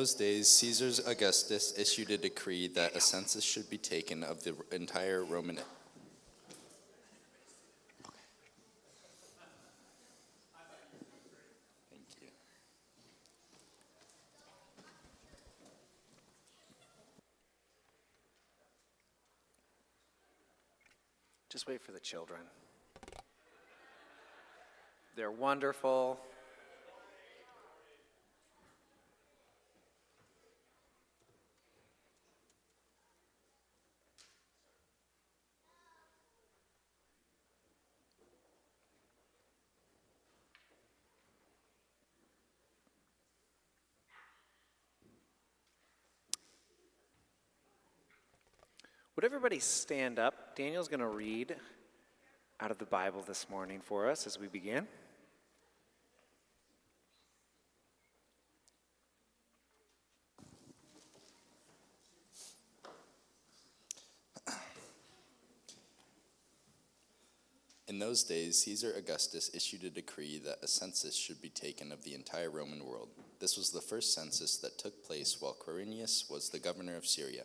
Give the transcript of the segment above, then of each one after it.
Those days, Caesar Augustus issued a decree that a census should be taken of the entire Roman. Thank you. Just wait for the children. They're wonderful. Would everybody stand up? Daniel's going to read out of the Bible this morning for us as we begin. In those days, Caesar Augustus issued a decree that a census should be taken of the entire Roman world. This was the first census that took place while Quirinius was the governor of Syria,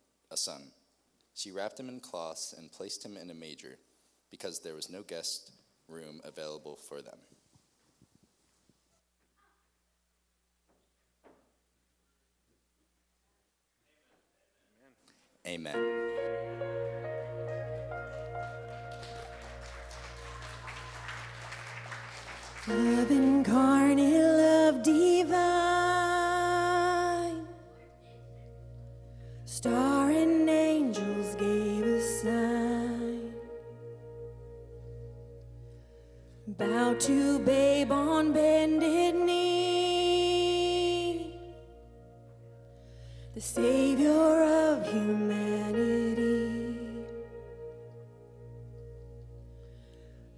a son. She wrapped him in cloths and placed him in a manger, because there was no guest room available for them. Amen. Love incarnate, to babe on bended knee. The Savior of humanity.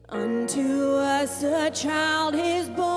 Unto us a child is born.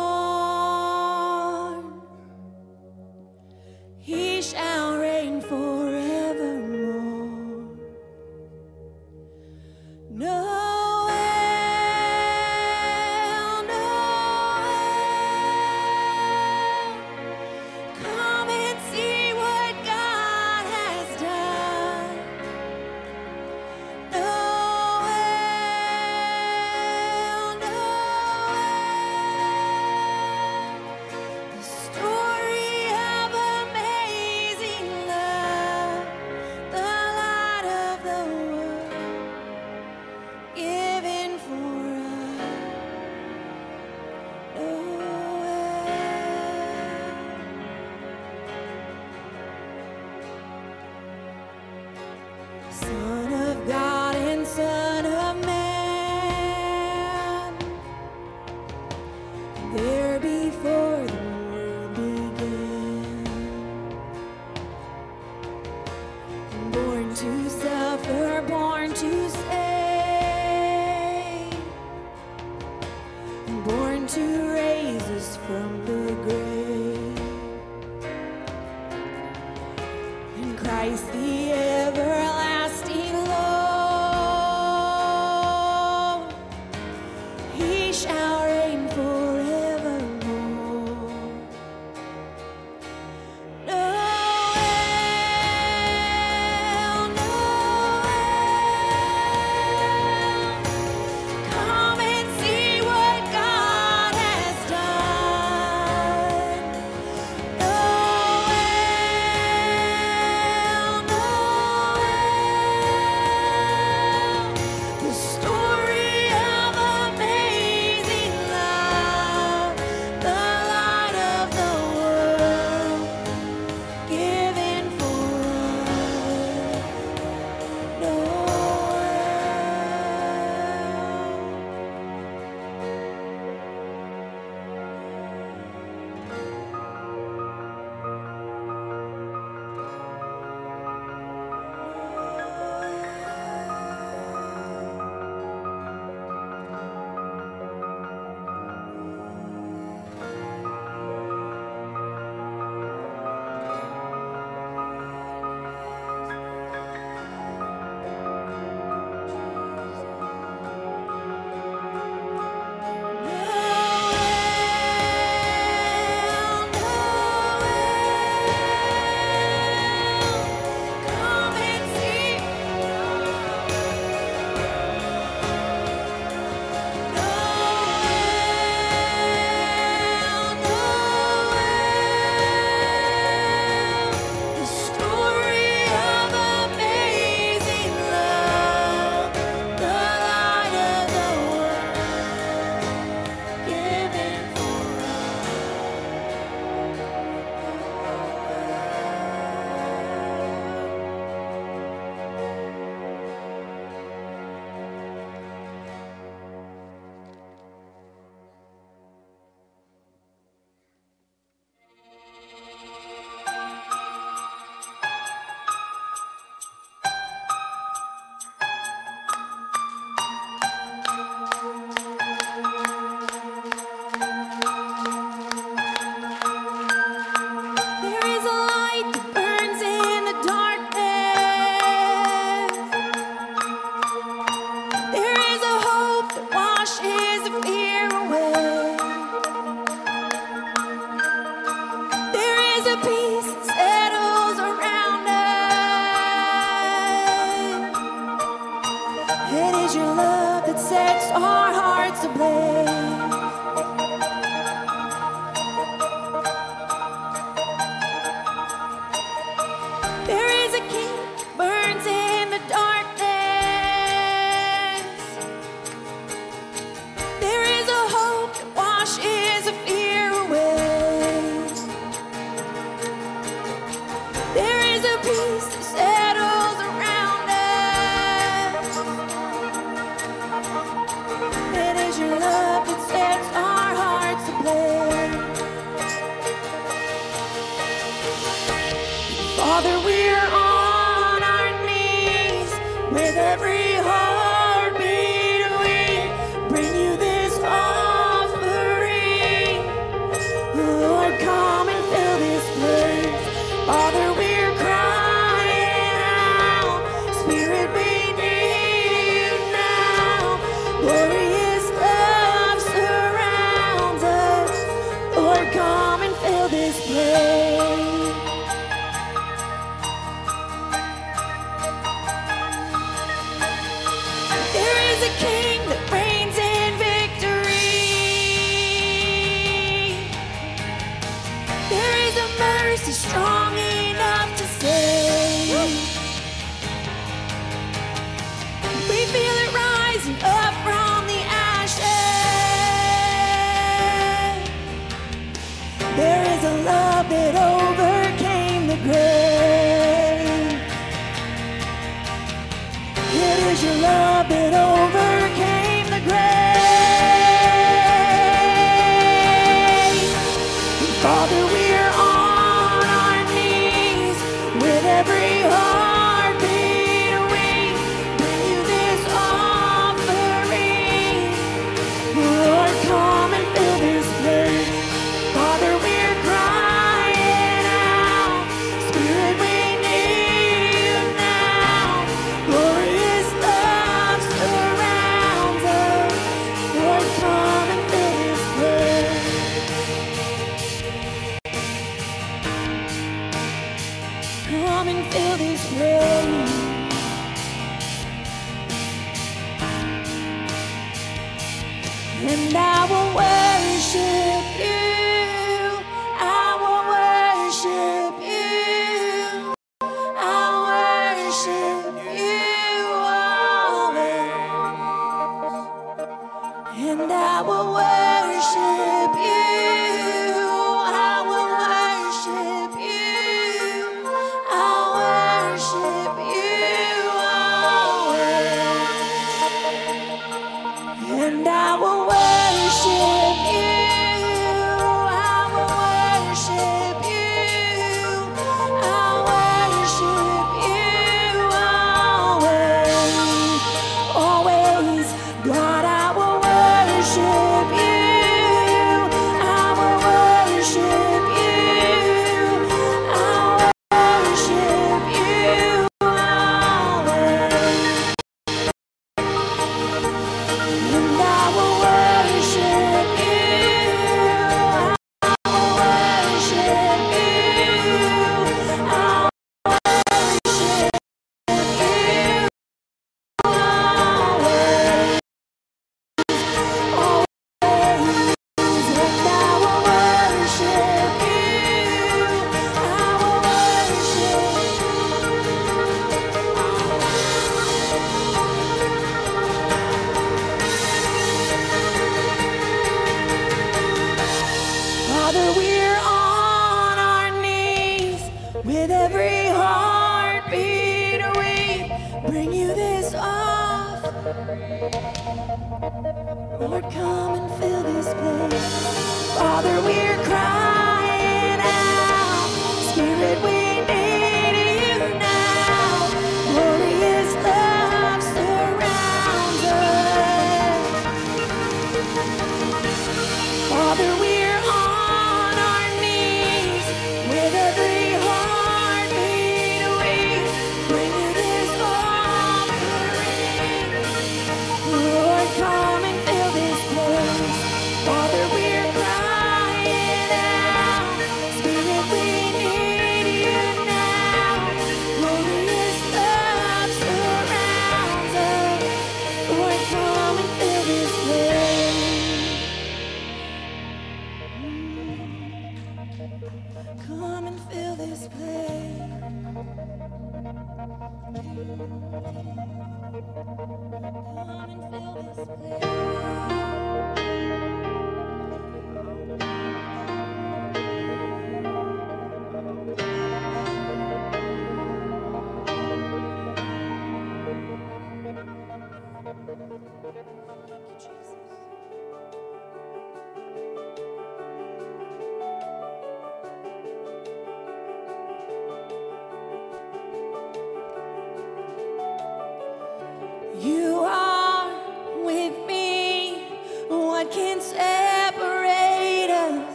Father, we're on our knees with every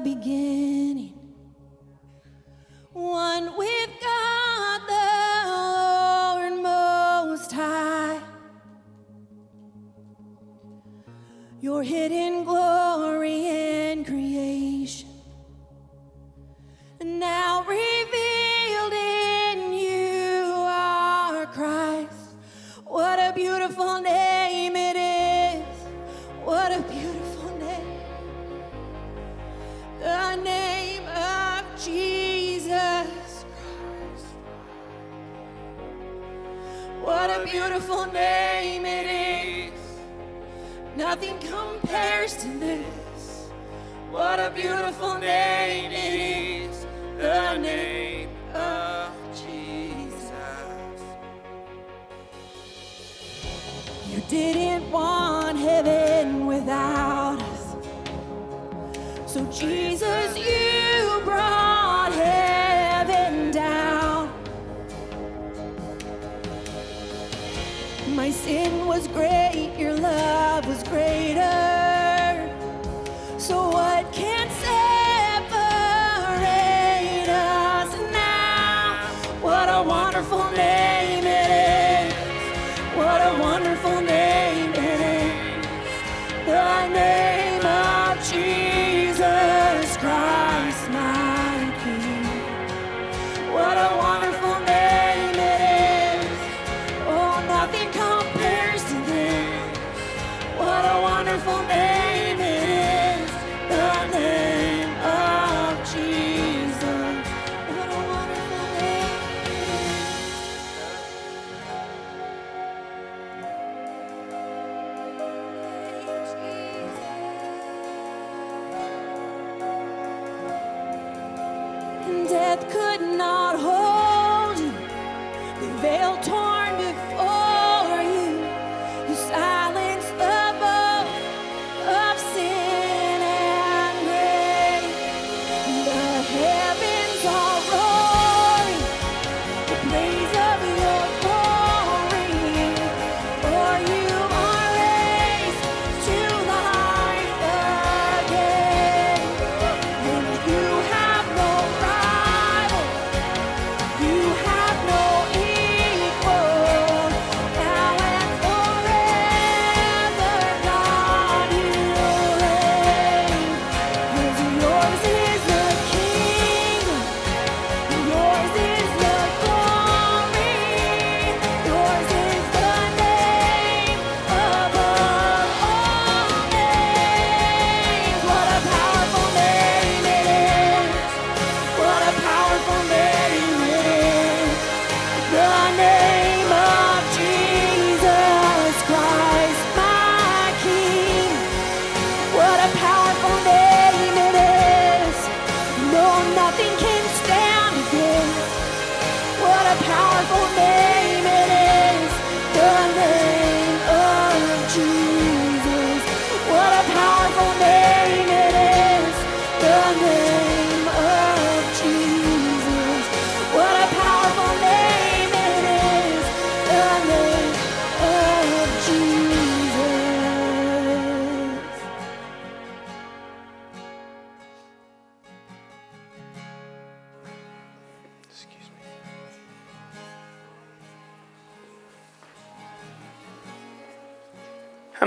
begin.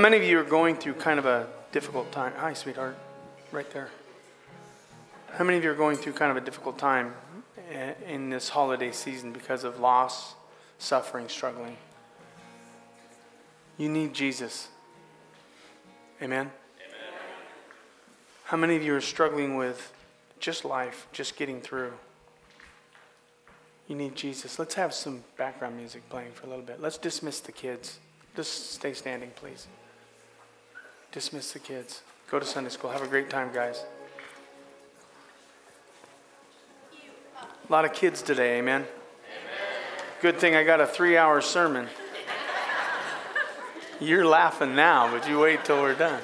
many of you are going through kind of a difficult time? Hi, sweetheart, right there. How many of you are going through kind of a difficult time in this holiday season because of loss, suffering, struggling? You need Jesus. Amen? Amen. How many of you are struggling with just life, just getting through? You need Jesus. Let's have some background music playing for a little bit. Let's dismiss the kids. Just stay standing, please. Dismiss the kids. Go to Sunday school. Have a great time, guys. A lot of kids today, amen? amen. Good thing I got a three hour sermon. You're laughing now, but you wait till we're done.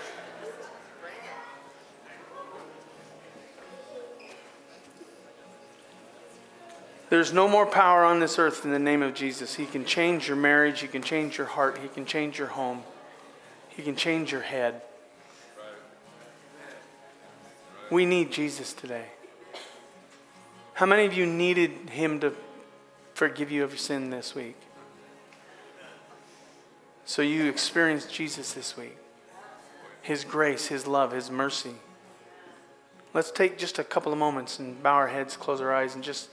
There's no more power on this earth in the name of Jesus. He can change your marriage, He can change your heart, He can change your home. He can change your head. We need Jesus today. How many of you needed Him to forgive you of your sin this week? So you experienced Jesus this week. His grace, His love, His mercy. Let's take just a couple of moments and bow our heads, close our eyes, and just,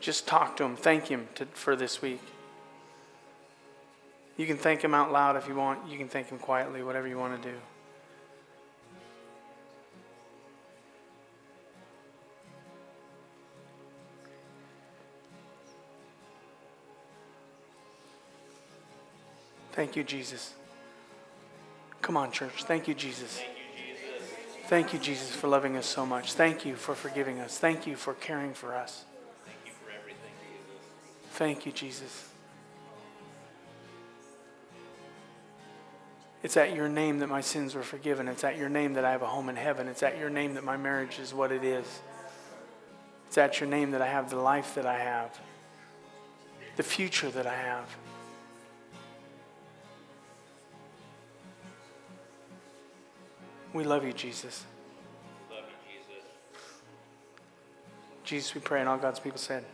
just talk to Him. Thank Him to, for this week. You can thank Him out loud if you want. You can thank Him quietly, whatever you want to do. Thank you, Jesus. Come on, church. Thank you, Jesus. Thank you, Jesus, for loving us so much. Thank you for forgiving us. Thank you for caring for us. Thank you for everything, Jesus. It's at your name that my sins were forgiven. It's at your name that I have a home in heaven. It's at your name that my marriage is what it is. It's at your name that I have the life that I have, the future that I have. We love you, Jesus. Love you, Jesus. Jesus, we pray, and all God's people said.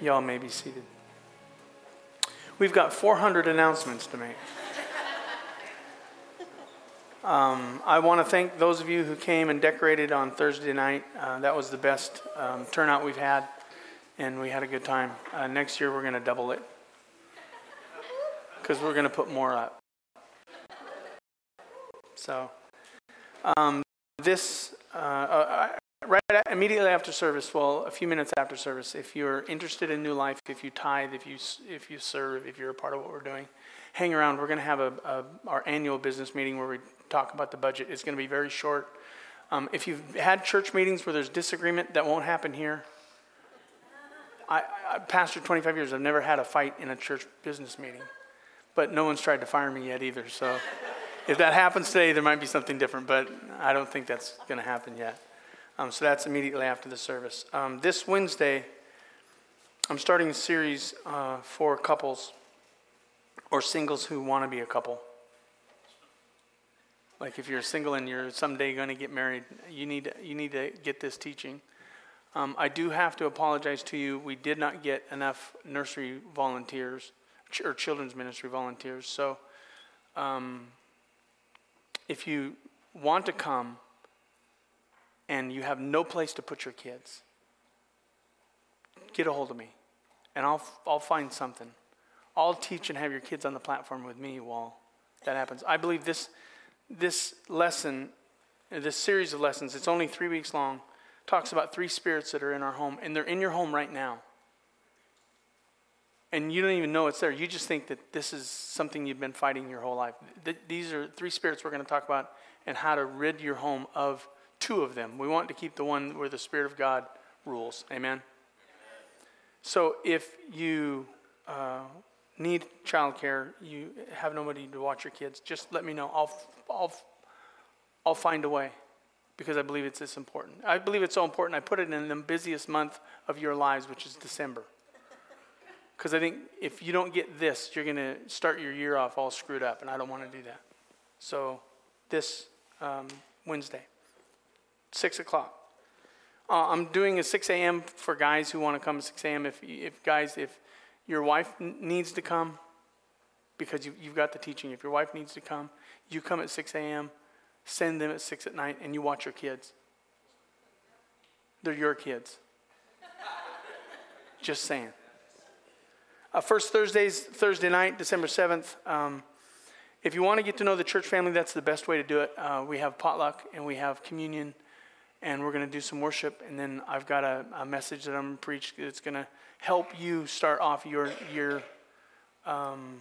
Y'all may be seated. We've got 400 announcements to make. Um, I want to thank those of you who came and decorated on Thursday night. Uh, that was the best um, turnout we've had, and we had a good time. Uh, next year, we're going to double it because we're going to put more up. So, um, this, uh, uh, right immediately after service, well, a few minutes after service, if you're interested in new life, if you tithe, if you, if you serve, if you're a part of what we're doing, hang around. We're going to have a, a, our annual business meeting where we talk about the budget. It's going to be very short. Um, if you've had church meetings where there's disagreement, that won't happen here. I, I pastored 25 years. I've never had a fight in a church business meeting, but no one's tried to fire me yet either. So if that happens today, there might be something different, but I don't think that's going to happen yet. Um, so that's immediately after the service. Um, this Wednesday, I'm starting a series uh, for couples or singles who want to be a couple. Like if you're single and you're someday going to get married, you need to, you need to get this teaching. Um, I do have to apologize to you. We did not get enough nursery volunteers ch- or children's ministry volunteers. So um, if you want to come and you have no place to put your kids, get a hold of me and I'll, I'll find something. I'll teach and have your kids on the platform with me while that happens. I believe this this lesson, this series of lessons, it's only three weeks long, talks about three spirits that are in our home, and they're in your home right now. And you don't even know it's there. You just think that this is something you've been fighting your whole life. Th- these are three spirits we're going to talk about and how to rid your home of two of them. We want to keep the one where the Spirit of God rules. Amen? So if you uh, need childcare, you have nobody to watch your kids, just let me know. I'll, I'll, I'll find a way because I believe it's this important. I believe it's so important. I put it in the busiest month of your lives, which is December. Because I think if you don't get this, you're going to start your year off all screwed up, and I don't want to do that. So, this um, Wednesday, 6 o'clock. Uh, I'm doing a 6 a.m. for guys who want to come at 6 a.m. If, if guys, if your wife needs to come because you, you've got the teaching. If your wife needs to come, you come at 6 a.m., send them at 6 at night, and you watch your kids. They're your kids. Just saying. Uh, first Thursday's Thursday night, December 7th. Um, if you want to get to know the church family, that's the best way to do it. Uh, we have potluck and we have communion, and we're going to do some worship. And then I've got a, a message that I'm going to preach that's going to help you start off your year um,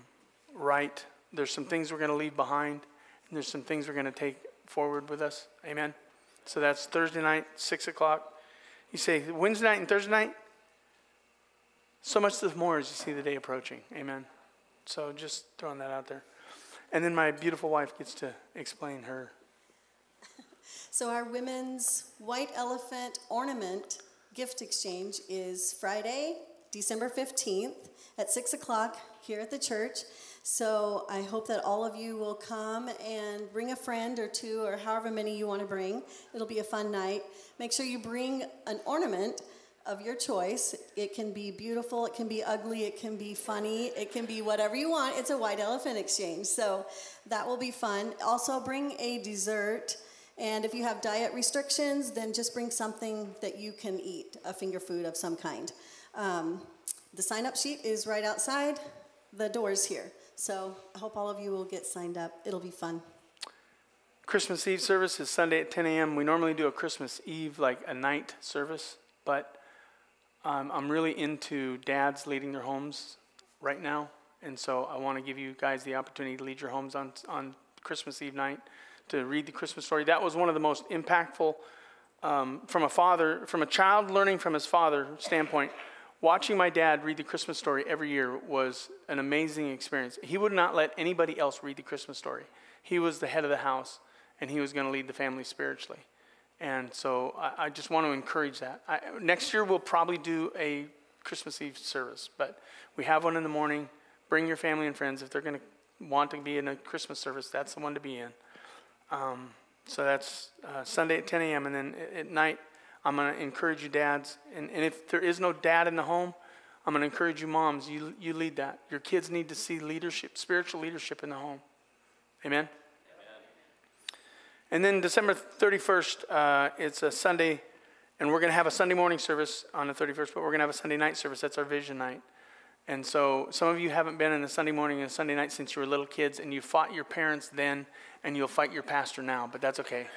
right. There's some things we're going to leave behind, and there's some things we're going to take forward with us. Amen. So that's Thursday night, six o'clock. You say Wednesday night and Thursday night. So much the more as you see the day approaching. Amen. So just throwing that out there. And then my beautiful wife gets to explain her. So our women's white elephant ornament gift exchange is Friday, December 15th at 6 o'clock here at the church. So I hope that all of you will come and bring a friend or two or however many you want to bring. It'll be a fun night. Make sure you bring an ornament of your choice. It can be beautiful, it can be ugly, it can be funny, it can be whatever you want. It's a white elephant exchange. So that will be fun. Also, bring a dessert. And if you have diet restrictions, then just bring something that you can eat, a finger food of some kind. Um, the sign up sheet is right outside the doors here. So I hope all of you will get signed up. It'll be fun. Christmas Eve service is Sunday at 10 a.m. We normally do a Christmas Eve, like a night service, but um, I'm really into dads leading their homes right now. And so I want to give you guys the opportunity to lead your homes on, on Christmas Eve night, to read the Christmas story. That was one of the most impactful um, from a father, from a child learning from his father standpoint. Watching my dad read the Christmas story every year was an amazing experience. He would not let anybody else read the Christmas story. He was the head of the house, and he was going to lead the family spiritually. And so I, I just want to encourage that. I, next year, we'll probably do a Christmas Eve service, but we have one in the morning. Bring your family and friends. If they're going to want to be in a Christmas service, that's the one to be in. Um, so that's uh, Sunday at 10 a.m. And then at night, I'm going to encourage you, dads. And, and if there is no dad in the home, I'm going to encourage you, moms. You, you lead that. Your kids need to see leadership, spiritual leadership in the home. Amen? And then December 31st, uh, it's a Sunday, and we're going to have a Sunday morning service on the 31st, but we're going to have a Sunday night service. That's our vision night. And so some of you haven't been in a Sunday morning and a Sunday night since you were little kids, and you fought your parents then, and you'll fight your pastor now, but that's okay.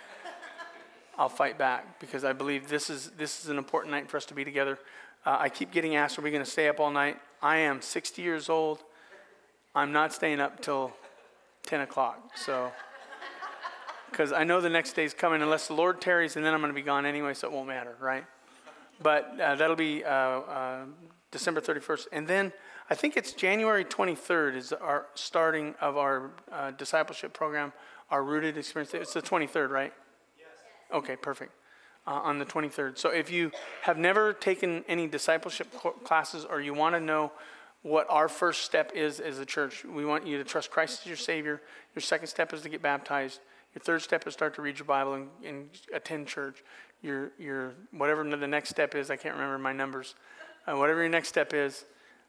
I'll fight back because I believe this is, this is an important night for us to be together. Uh, I keep getting asked, are we going to stay up all night? I am 60 years old. I'm not staying up till 10 o'clock. So, because I know the next day's coming unless the Lord tarries, and then I'm going to be gone anyway, so it won't matter, right? But uh, that'll be uh, uh, December 31st. And then I think it's January 23rd is our starting of our uh, discipleship program, our rooted experience. It's the 23rd, right? Yes. Okay, perfect. Uh, on the 23rd. So if you have never taken any discipleship classes or you want to know what our first step is as a church, we want you to trust Christ as your Savior. Your second step is to get baptized. Your third step is start to read your Bible and, and attend church. Your, your whatever the next step is, I can't remember my numbers. Uh, whatever your next step is,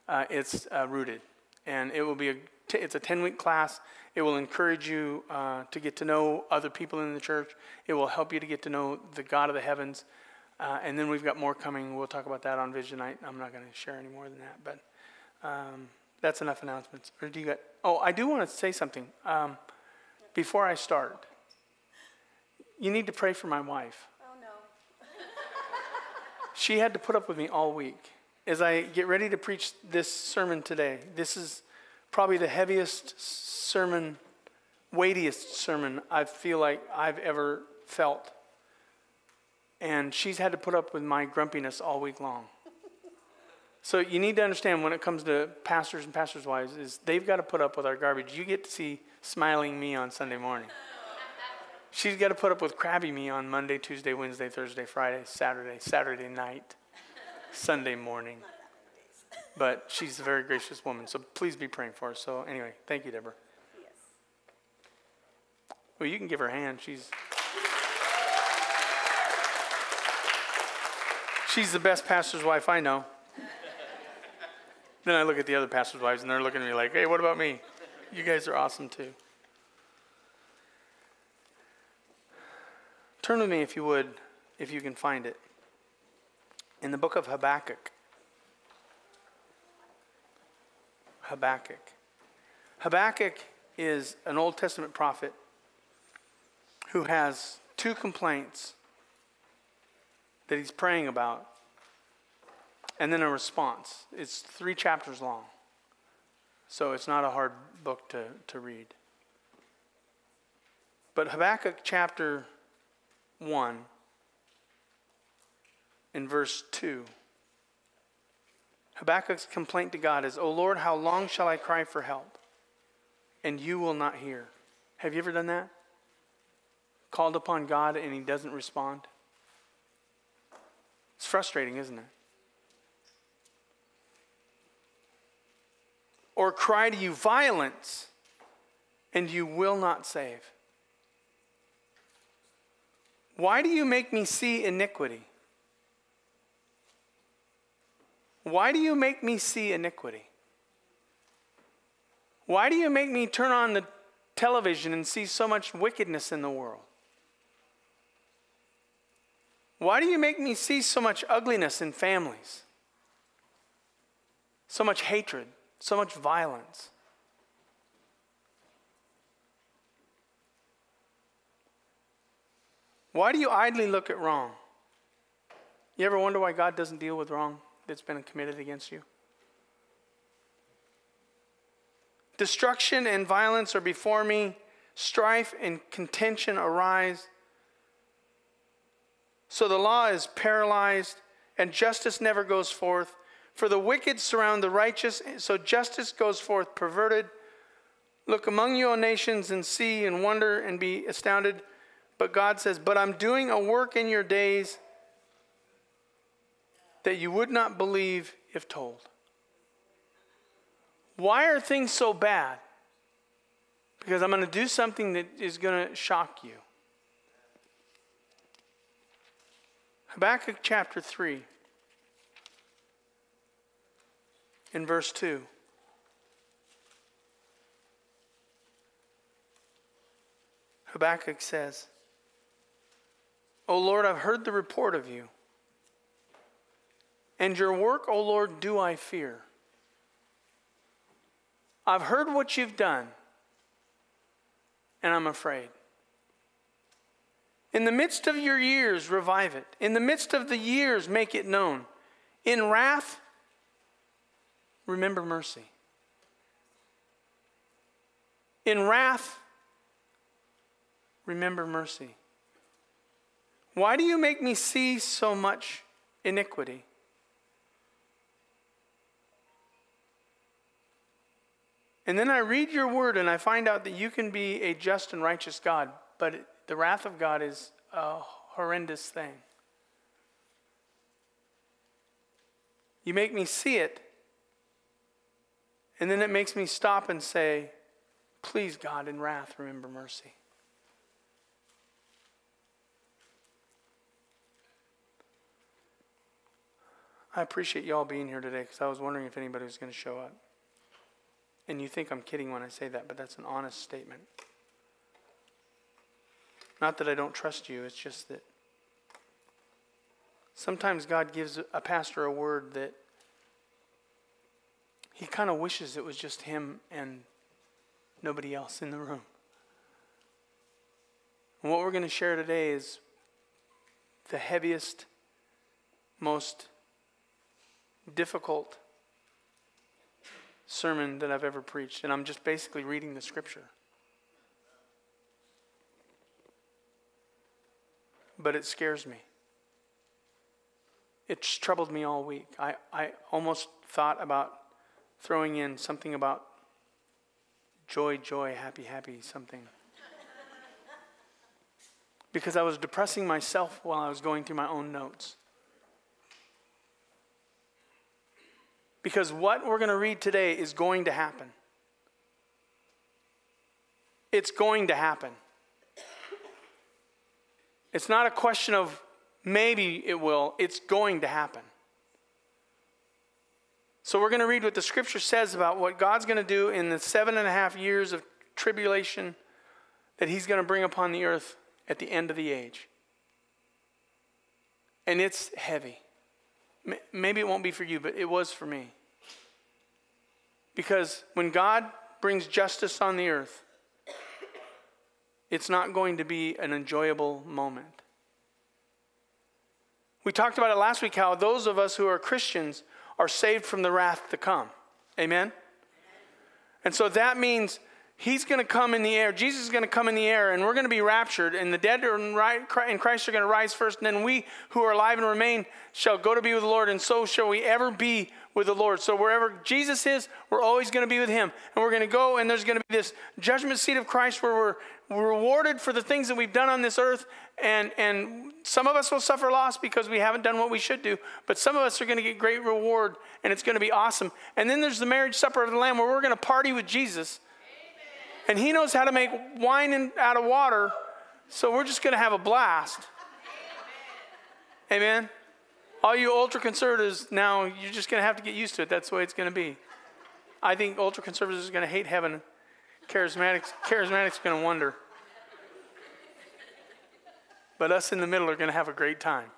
uh, it's uh, rooted, and it will be a t- it's a 10 week class. It will encourage you uh, to get to know other people in the church. It will help you to get to know the God of the heavens. Uh, and then we've got more coming. We'll talk about that on Vision Night. I'm not going to share any more than that, but um, that's enough announcements. Or do you got? Oh, I do want to say something um, before I start. You need to pray for my wife. Oh, no. she had to put up with me all week as I get ready to preach this sermon today. This is probably the heaviest sermon, weightiest sermon I feel like I've ever felt. And she's had to put up with my grumpiness all week long. So you need to understand when it comes to pastors and pastors' wives is they've got to put up with our garbage. You get to see smiling me on Sunday morning. She's got to put up with crabby me on Monday, Tuesday, Wednesday, Thursday, Friday, Saturday, Saturday night, Sunday morning. But she's a very gracious woman, so please be praying for her. So, anyway, thank you, Deborah. Yes. Well, you can give her a hand. She's. She's the best pastor's wife I know. then I look at the other pastor's wives and they're looking at me like, hey, what about me? You guys are awesome too. Turn with me, if you would, if you can find it, in the book of Habakkuk. Habakkuk. Habakkuk is an Old Testament prophet who has two complaints that he's praying about, and then a response. It's three chapters long, so it's not a hard book to, to read. But Habakkuk chapter 1, in verse 2, Habakkuk's complaint to God is, O Lord, how long shall I cry for help? And you will not hear. Have you ever done that? Called upon God and he doesn't respond? It's frustrating, isn't it? Or cry to you violence and you will not save. Why do you make me see iniquity? Why do you make me see iniquity? Why do you make me turn on the television and see so much wickedness in the world? Why do you make me see so much ugliness in families? So much hatred, so much violence? Why do you idly look at wrong? You ever wonder why God doesn't deal with wrong that's been committed against you? Destruction and violence are before me, strife and contention arise. So the law is paralyzed, and justice never goes forth. For the wicked surround the righteous, so justice goes forth perverted. Look among you, O nations, and see and wonder and be astounded. But God says, But I'm doing a work in your days that you would not believe if told. Why are things so bad? Because I'm going to do something that is going to shock you. Habakkuk chapter 3, in verse 2. Habakkuk says, O Lord, I've heard the report of you, and your work, O Lord, do I fear. I've heard what you've done, and I'm afraid. In the midst of your years, revive it. In the midst of the years, make it known. In wrath, remember mercy. In wrath, remember mercy. Why do you make me see so much iniquity? And then I read your word and I find out that you can be a just and righteous God, but the wrath of God is a horrendous thing. You make me see it, and then it makes me stop and say, Please, God, in wrath, remember mercy. I appreciate y'all being here today because I was wondering if anybody was going to show up. And you think I'm kidding when I say that, but that's an honest statement. Not that I don't trust you, it's just that sometimes God gives a pastor a word that he kind of wishes it was just him and nobody else in the room. And what we're going to share today is the heaviest, most difficult sermon that I've ever preached, and I'm just basically reading the scripture. But it scares me. It's troubled me all week. I, I almost thought about throwing in something about joy, joy, happy, happy, something. because I was depressing myself while I was going through my own notes. Because what we're going to read today is going to happen. It's going to happen. It's not a question of maybe it will, it's going to happen. So we're going to read what the scripture says about what God's going to do in the seven and a half years of tribulation that He's going to bring upon the earth at the end of the age. And it's heavy. Maybe it won't be for you, but it was for me. Because when God brings justice on the earth, it's not going to be an enjoyable moment. We talked about it last week how those of us who are Christians are saved from the wrath to come. Amen? And so that means he's going to come in the air. Jesus is going to come in the air, and we're going to be raptured, and the dead in Christ are going to rise first, and then we who are alive and remain shall go to be with the Lord, and so shall we ever be with the Lord. So wherever Jesus is, we're always going to be with him. And we're going to go and there's going to be this judgment seat of Christ where we're, rewarded for the things that we've done on this earth. And, and some of us will suffer loss because we haven't done what we should do. But some of us are going to get great reward and it's going to be awesome. And then there's the marriage supper of the Lamb where we're going to party with Jesus. And he knows how to make wine in, out of water. So we're just going to have a blast. Amen. All you ultra conservatives, now you're just going to have to get used to it. That's the way it's going to be. I think ultra conservatives are going to hate heaven. Charismatics, charismatics are going to wonder. But us in the middle are going to have a great time.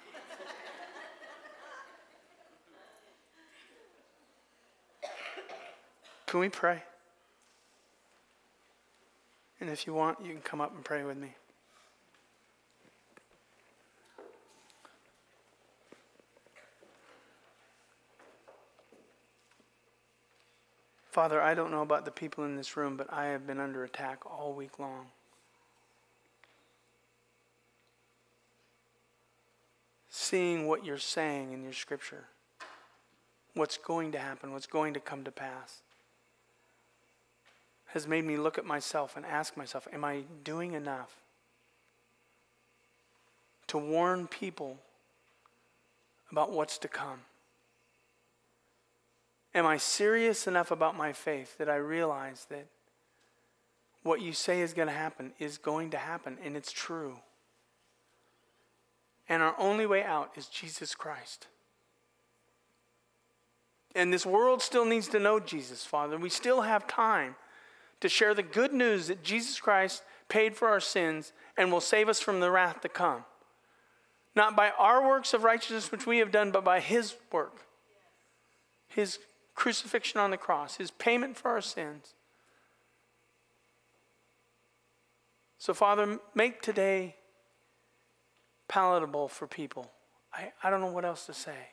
Can we pray? And if you want, you can come up and pray with me. Father, I don't know about the people in this room, but I have been under attack all week long. Seeing what you're saying in your scripture, what's going to happen, what's going to come to pass, has made me look at myself and ask myself, Am I doing enough to warn people about what's to come? Am I serious enough about my faith that I realize that what you say is going to happen is going to happen and it's true? And our only way out is Jesus Christ. And this world still needs to know Jesus, Father. We still have time to share the good news that Jesus Christ paid for our sins and will save us from the wrath to come. Not by our works of righteousness which we have done, but by His work, His crucifixion on the cross, His payment for our sins. So, Father, make today palatable for people. I, I don't know what else to say.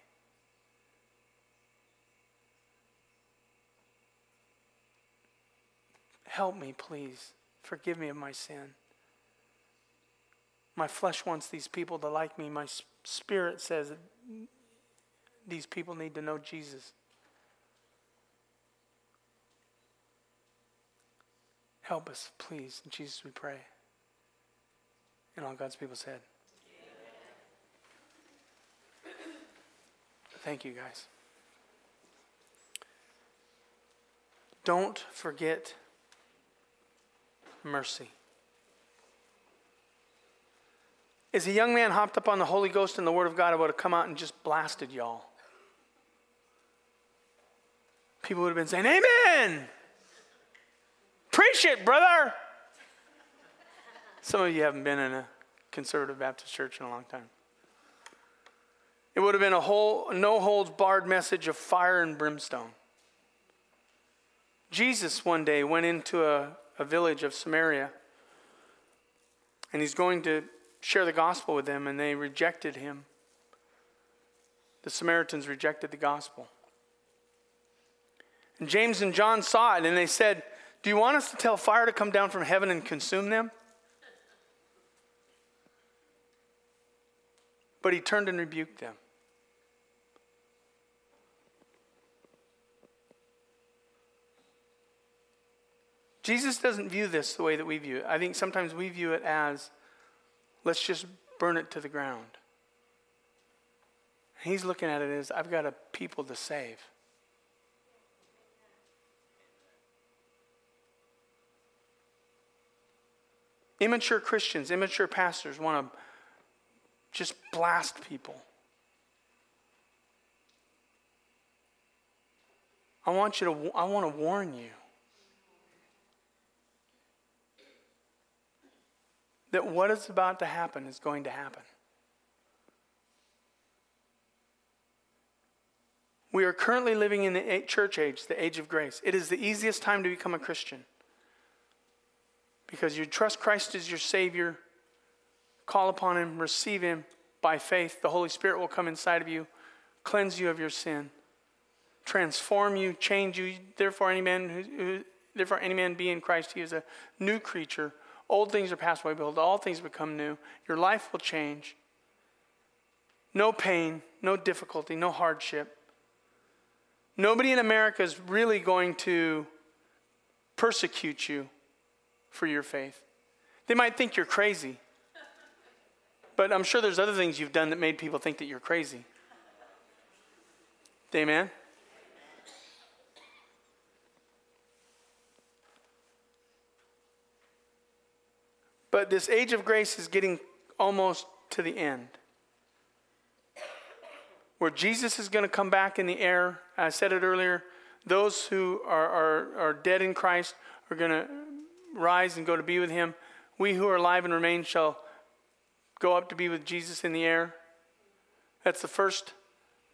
Help me, please. Forgive me of my sin. My flesh wants these people to like me. My spirit says these people need to know Jesus. Help us, please. In Jesus we pray. And all God's people said. Thank you, guys. Don't forget mercy. As a young man hopped up on the Holy Ghost and the Word of God, I would have come out and just blasted y'all. People would have been saying, Amen. Preach it, brother. Some of you haven't been in a conservative Baptist church in a long time. It would have been a whole, no holds barred message of fire and brimstone. Jesus one day went into a, a village of Samaria and he's going to share the gospel with them, and they rejected him. The Samaritans rejected the gospel. And James and John saw it and they said, Do you want us to tell fire to come down from heaven and consume them? But he turned and rebuked them. Jesus doesn't view this the way that we view it. I think sometimes we view it as let's just burn it to the ground. He's looking at it as I've got a people to save. Immature Christians, immature pastors want to just blast people. I want you to I want to warn you. that what is about to happen is going to happen. We are currently living in the church age, the age of grace. It is the easiest time to become a Christian because you trust Christ as your Savior, call upon Him, receive Him by faith. The Holy Spirit will come inside of you, cleanse you of your sin, transform you, change you. Therefore, any man who, who therefore any man be in Christ, he is a new creature. Old things are passed away, behold, all things become new. Your life will change. No pain, no difficulty, no hardship, Nobody in America is really going to persecute you for your faith. They might think you're crazy, but I'm sure there's other things you've done that made people think that you're crazy. Amen? But this age of grace is getting almost to the end. Where Jesus is going to come back in the air. I said it earlier. Those who are, are, are dead in Christ are going to rise and go to be with him. We who are alive and remain shall go up to be with Jesus in the air. That's the first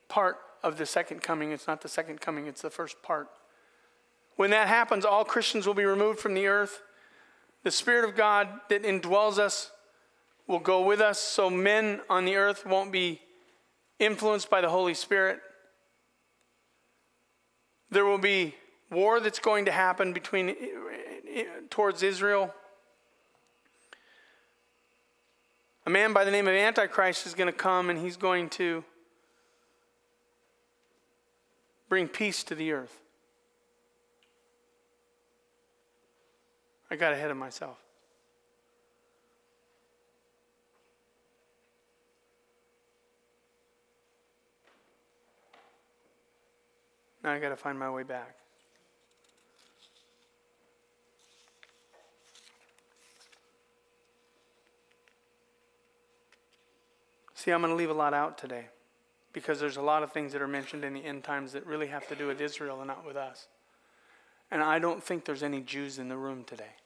part of the second coming. It's not the second coming, it's the first part. When that happens, all Christians will be removed from the earth. The Spirit of God that indwells us will go with us, so men on the earth won't be influenced by the Holy Spirit. There will be war that's going to happen between towards Israel. A man by the name of Antichrist is going to come and he's going to bring peace to the earth. I got ahead of myself. Now I got to find my way back. See, I'm going to leave a lot out today because there's a lot of things that are mentioned in the end times that really have to do with Israel and not with us. And I don't think there's any Jews in the room today.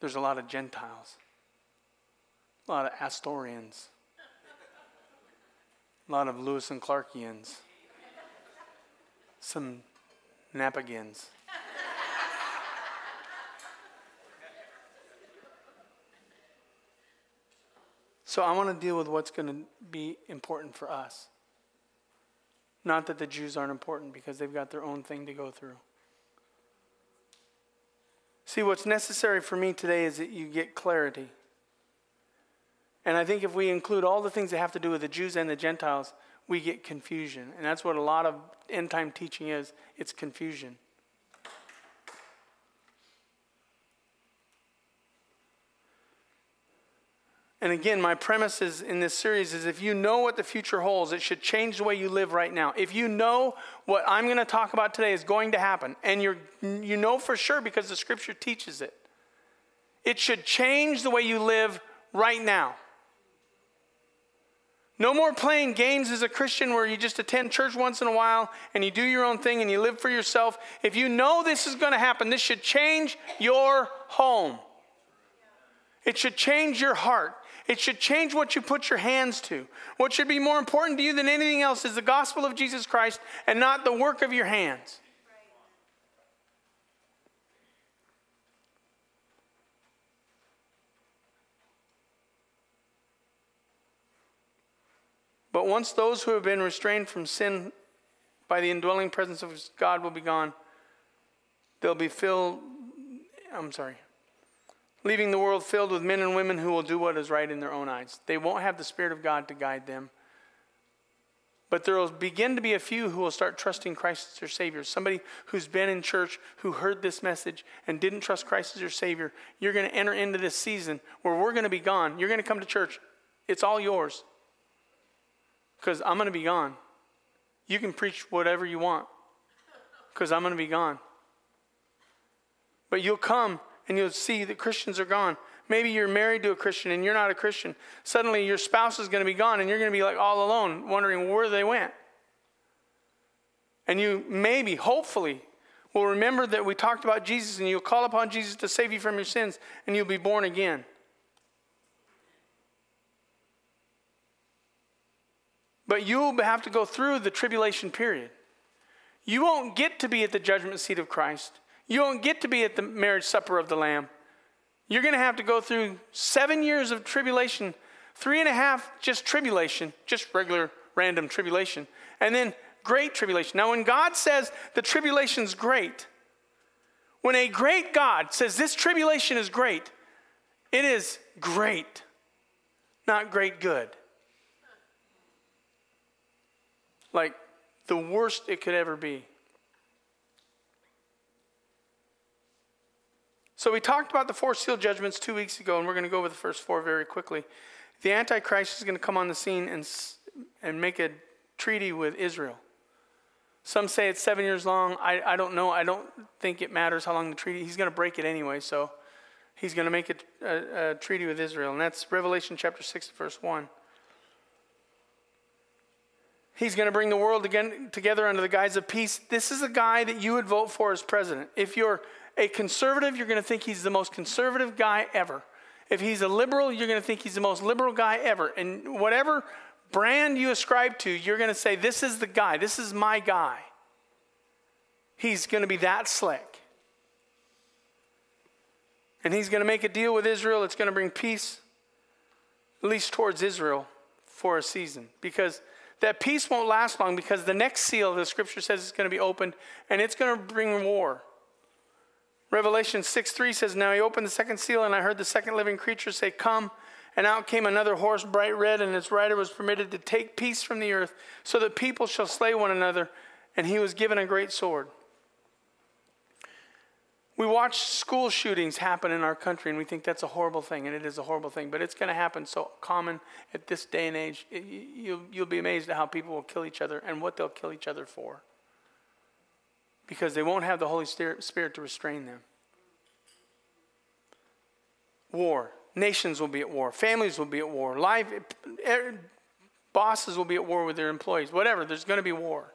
There's a lot of Gentiles, a lot of Astorians, a lot of Lewis and Clarkians, some Napagans. So I want to deal with what's going to be important for us. Not that the Jews aren't important because they've got their own thing to go through. See, what's necessary for me today is that you get clarity. And I think if we include all the things that have to do with the Jews and the Gentiles, we get confusion. And that's what a lot of end time teaching is it's confusion. And again, my premise is in this series is if you know what the future holds, it should change the way you live right now. If you know what I'm going to talk about today is going to happen, and you're, you know for sure because the scripture teaches it, it should change the way you live right now. No more playing games as a Christian where you just attend church once in a while and you do your own thing and you live for yourself. If you know this is going to happen, this should change your home. It should change your heart. It should change what you put your hands to. What should be more important to you than anything else is the gospel of Jesus Christ and not the work of your hands. But once those who have been restrained from sin by the indwelling presence of God will be gone, they'll be filled. I'm sorry leaving the world filled with men and women who will do what is right in their own eyes. They won't have the Spirit of God to guide them. But there will begin to be a few who will start trusting Christ as their Savior. Somebody who's been in church, who heard this message and didn't trust Christ as their Savior. You're going to enter into this season where we're going to be gone. You're going to come to church. It's all yours. Because I'm going to be gone. You can preach whatever you want. Because I'm going to be gone. But you'll come and you'll see that Christians are gone. Maybe you're married to a Christian and you're not a Christian. Suddenly your spouse is going to be gone and you're going to be like all alone, wondering where they went. And you maybe, hopefully, will remember that we talked about Jesus and you'll call upon Jesus to save you from your sins and you'll be born again. But you'll have to go through the tribulation period. You won't get to be at the judgment seat of Christ you won't get to be at the marriage supper of the Lamb. You're going to have to go through seven years of tribulation, three and a half just tribulation, just regular random tribulation, and then great tribulation. Now, when God says the tribulation's great, when a great God says this tribulation is great, it is great, not great good. Like the worst it could ever be. So we talked about the four seal judgments two weeks ago, and we're going to go over the first four very quickly. The Antichrist is going to come on the scene and, and make a treaty with Israel. Some say it's seven years long. I, I don't know. I don't think it matters how long the treaty. He's going to break it anyway, so he's going to make a, a, a treaty with Israel, and that's Revelation chapter six, verse one. He's going to bring the world again together under the guise of peace. This is a guy that you would vote for as president. If you're a conservative, you're going to think he's the most conservative guy ever. If he's a liberal, you're going to think he's the most liberal guy ever. And whatever brand you ascribe to, you're going to say, This is the guy. This is my guy. He's going to be that slick. And he's going to make a deal with Israel. It's going to bring peace, at least towards Israel, for a season. Because that peace won't last long, because the next seal, the scripture says, is going to be opened, and it's going to bring war. Revelation 6 3 says, Now he opened the second seal, and I heard the second living creature say, Come. And out came another horse, bright red, and its rider was permitted to take peace from the earth, so that people shall slay one another. And he was given a great sword. We watch school shootings happen in our country, and we think that's a horrible thing, and it is a horrible thing, but it's going to happen so common at this day and age. You'll, you'll be amazed at how people will kill each other and what they'll kill each other for because they won't have the Holy Spirit to restrain them. War. Nations will be at war. Families will be at war. Life, er, bosses will be at war with their employees. Whatever, there's going to be war.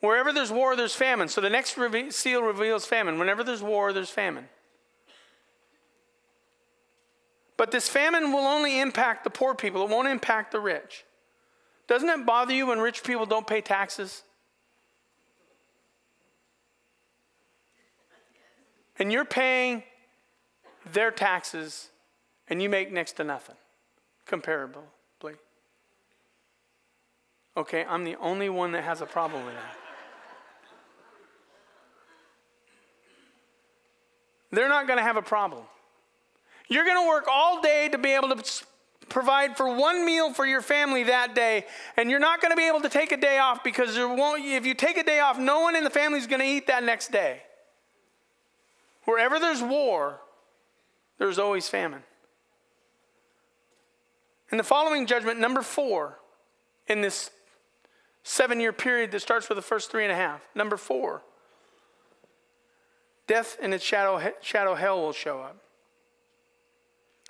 Wherever there's war, there's famine. So the next seal reveals famine. Whenever there's war, there's famine. But this famine will only impact the poor people, it won't impact the rich. Doesn't it bother you when rich people don't pay taxes? And you're paying their taxes and you make next to nothing comparably. Okay, I'm the only one that has a problem with that. They're not going to have a problem. You're going to work all day to be able to provide for one meal for your family that day, and you're not going to be able to take a day off because if you take a day off, no one in the family is going to eat that next day. Wherever there's war, there's always famine. In the following judgment, number four, in this seven year period that starts with the first three and a half, number four, death and its shadow, shadow hell will show up.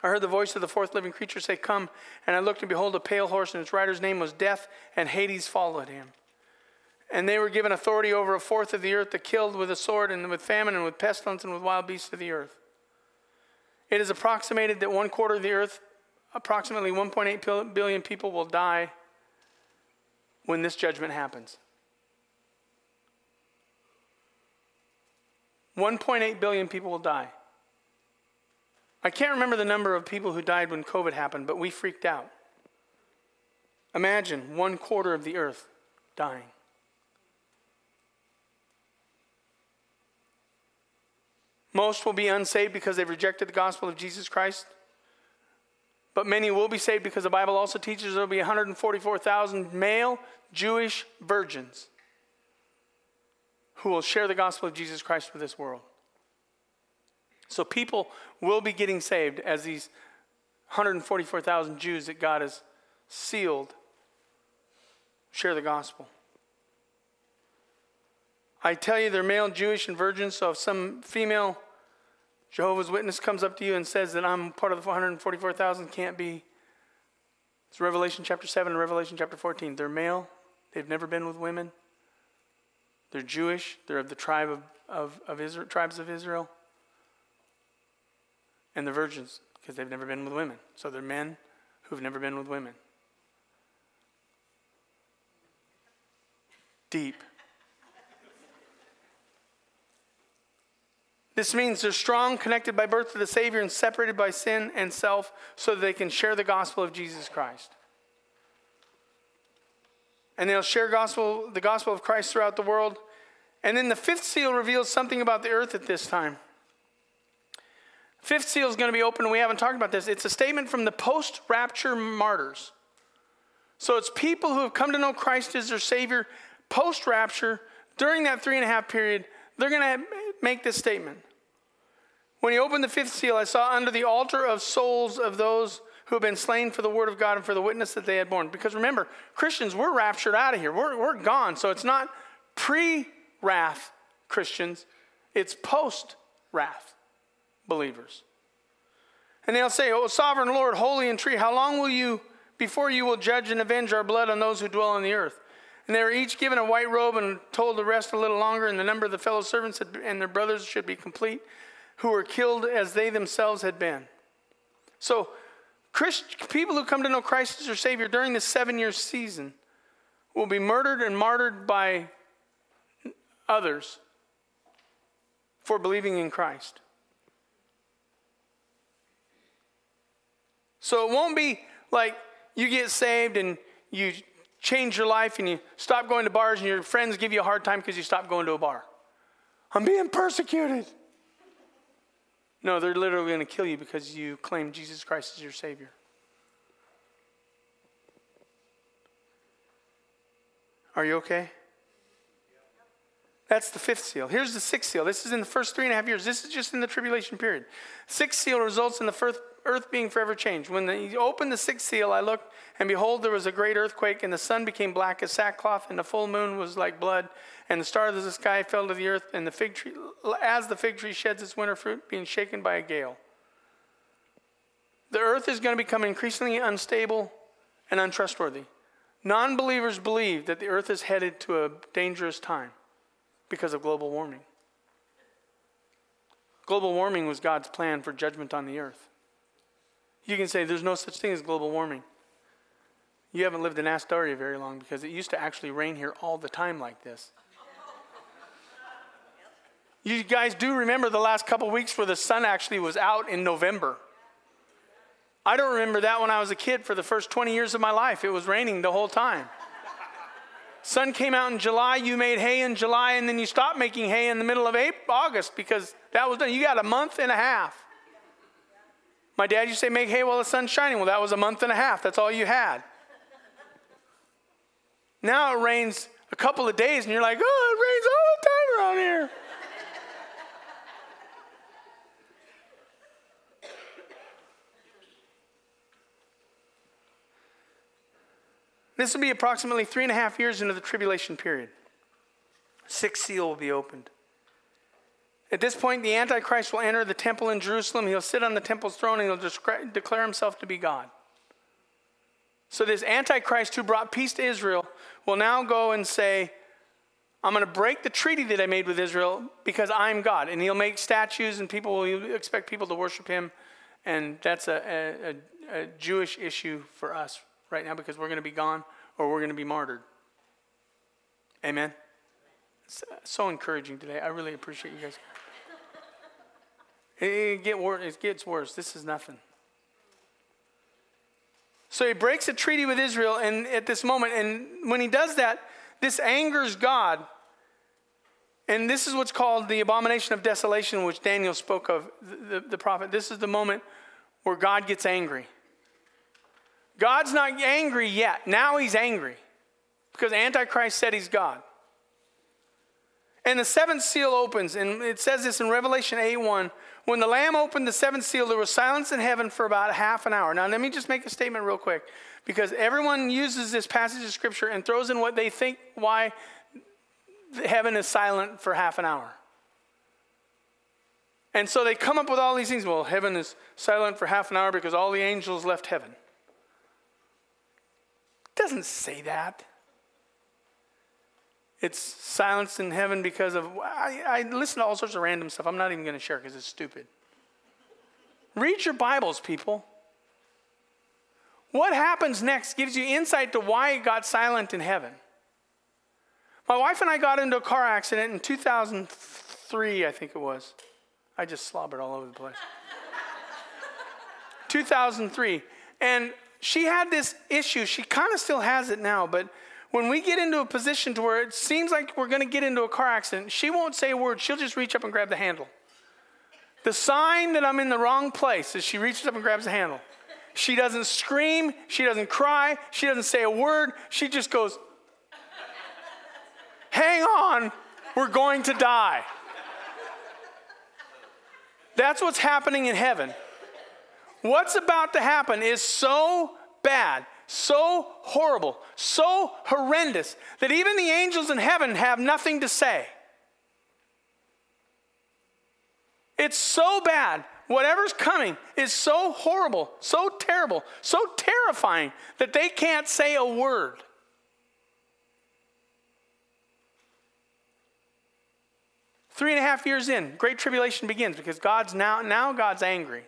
I heard the voice of the fourth living creature say, Come. And I looked, and behold, a pale horse, and its rider's name was Death, and Hades followed him. And they were given authority over a fourth of the earth to kill with a sword and with famine and with pestilence and with wild beasts of the earth. It is approximated that one quarter of the earth, approximately 1.8 billion people, will die when this judgment happens. 1.8 billion people will die. I can't remember the number of people who died when COVID happened, but we freaked out. Imagine one quarter of the earth dying. Most will be unsaved because they've rejected the gospel of Jesus Christ. But many will be saved because the Bible also teaches there will be 144,000 male Jewish virgins who will share the gospel of Jesus Christ with this world. So people will be getting saved as these 144,000 Jews that God has sealed share the gospel. I tell you, they're male Jewish and virgins, so if some female Jehovah's Witness comes up to you and says that I'm part of the 444,000, can't be. It's Revelation chapter 7 and Revelation chapter 14. They're male, they've never been with women. They're Jewish, they're of the tribe of, of, of Israel, tribes of Israel. And they're virgins because they've never been with women. So they're men who've never been with women. Deep. This means they're strong, connected by birth to the Savior, and separated by sin and self so that they can share the gospel of Jesus Christ. And they'll share gospel, the gospel of Christ throughout the world. And then the fifth seal reveals something about the earth at this time. Fifth seal is going to be open. We haven't talked about this. It's a statement from the post rapture martyrs. So it's people who have come to know Christ as their Savior post rapture during that three and a half period. They're going to make this statement. When he opened the fifth seal, I saw under the altar of souls of those who have been slain for the word of God and for the witness that they had borne. Because remember, Christians, we're raptured out of here. We're, we're gone. So it's not pre wrath Christians, it's post wrath believers. And they'll say, Oh, sovereign Lord, holy and true, how long will you, before you will judge and avenge our blood on those who dwell on the earth? And they were each given a white robe and told to rest a little longer, and the number of the fellow servants and their brothers should be complete, who were killed as they themselves had been. So, Christ, people who come to know Christ as their Savior during this seven year season will be murdered and martyred by others for believing in Christ. So it won't be like you get saved and you change your life and you stop going to bars and your friends give you a hard time because you stop going to a bar. I'm being persecuted. No, they're literally going to kill you because you claim Jesus Christ as your Savior. Are you okay? That's the fifth seal. Here's the sixth seal. This is in the first three and a half years. This is just in the tribulation period. Sixth seal results in the first earth being forever changed. When he opened the sixth seal, I looked, and behold, there was a great earthquake, and the sun became black as sackcloth, and the full moon was like blood, and the stars of the sky fell to the earth, and the fig tree, as the fig tree sheds its winter fruit, being shaken by a gale. The earth is going to become increasingly unstable and untrustworthy. Non believers believe that the earth is headed to a dangerous time because of global warming. Global warming was God's plan for judgment on the earth. You can say there's no such thing as global warming. You haven't lived in Astoria very long because it used to actually rain here all the time like this. You guys do remember the last couple weeks where the sun actually was out in November. I don't remember that when I was a kid for the first 20 years of my life. It was raining the whole time. Sun came out in July, you made hay in July, and then you stopped making hay in the middle of April, August because that was done. You got a month and a half. My dad used to say, make hay while the sun's shining. Well, that was a month and a half. That's all you had. Now it rains a couple of days, and you're like, oh, it rains all the time around here. This will be approximately three and a half years into the tribulation period. Sixth seal will be opened. At this point, the Antichrist will enter the temple in Jerusalem. He'll sit on the temple's throne and he'll declare himself to be God. So, this Antichrist who brought peace to Israel will now go and say, I'm going to break the treaty that I made with Israel because I'm God. And he'll make statues and people will expect people to worship him. And that's a, a, a Jewish issue for us right now because we're going to be gone or we're going to be martyred. Amen. It's uh, so encouraging today. I really appreciate you guys. It, get worse, it gets worse. This is nothing. So he breaks a treaty with Israel and at this moment, and when he does that, this angers God. And this is what's called the abomination of desolation, which Daniel spoke of, the, the, the prophet. This is the moment where God gets angry. God's not angry yet. Now he's angry because Antichrist said he's God. And the seventh seal opens, and it says this in Revelation 8 1. When the Lamb opened the seventh seal, there was silence in heaven for about half an hour. Now, let me just make a statement real quick, because everyone uses this passage of Scripture and throws in what they think why heaven is silent for half an hour. And so they come up with all these things. Well, heaven is silent for half an hour because all the angels left heaven. It doesn't say that. It's silence in heaven because of. I, I listen to all sorts of random stuff. I'm not even going to share because it's stupid. Read your Bibles, people. What happens next gives you insight to why it got silent in heaven. My wife and I got into a car accident in 2003, I think it was. I just slobbered all over the place. 2003. And she had this issue. She kind of still has it now, but when we get into a position to where it seems like we're going to get into a car accident, she won't say a word. She'll just reach up and grab the handle. The sign that I'm in the wrong place is she reaches up and grabs the handle. She doesn't scream. She doesn't cry. She doesn't say a word. She just goes, Hang on, we're going to die. That's what's happening in heaven. What's about to happen is so bad, so horrible, so horrendous that even the angels in heaven have nothing to say. It's so bad. Whatever's coming is so horrible, so terrible, so terrifying that they can't say a word. Three and a half years in, great tribulation begins because God's now, now God's angry.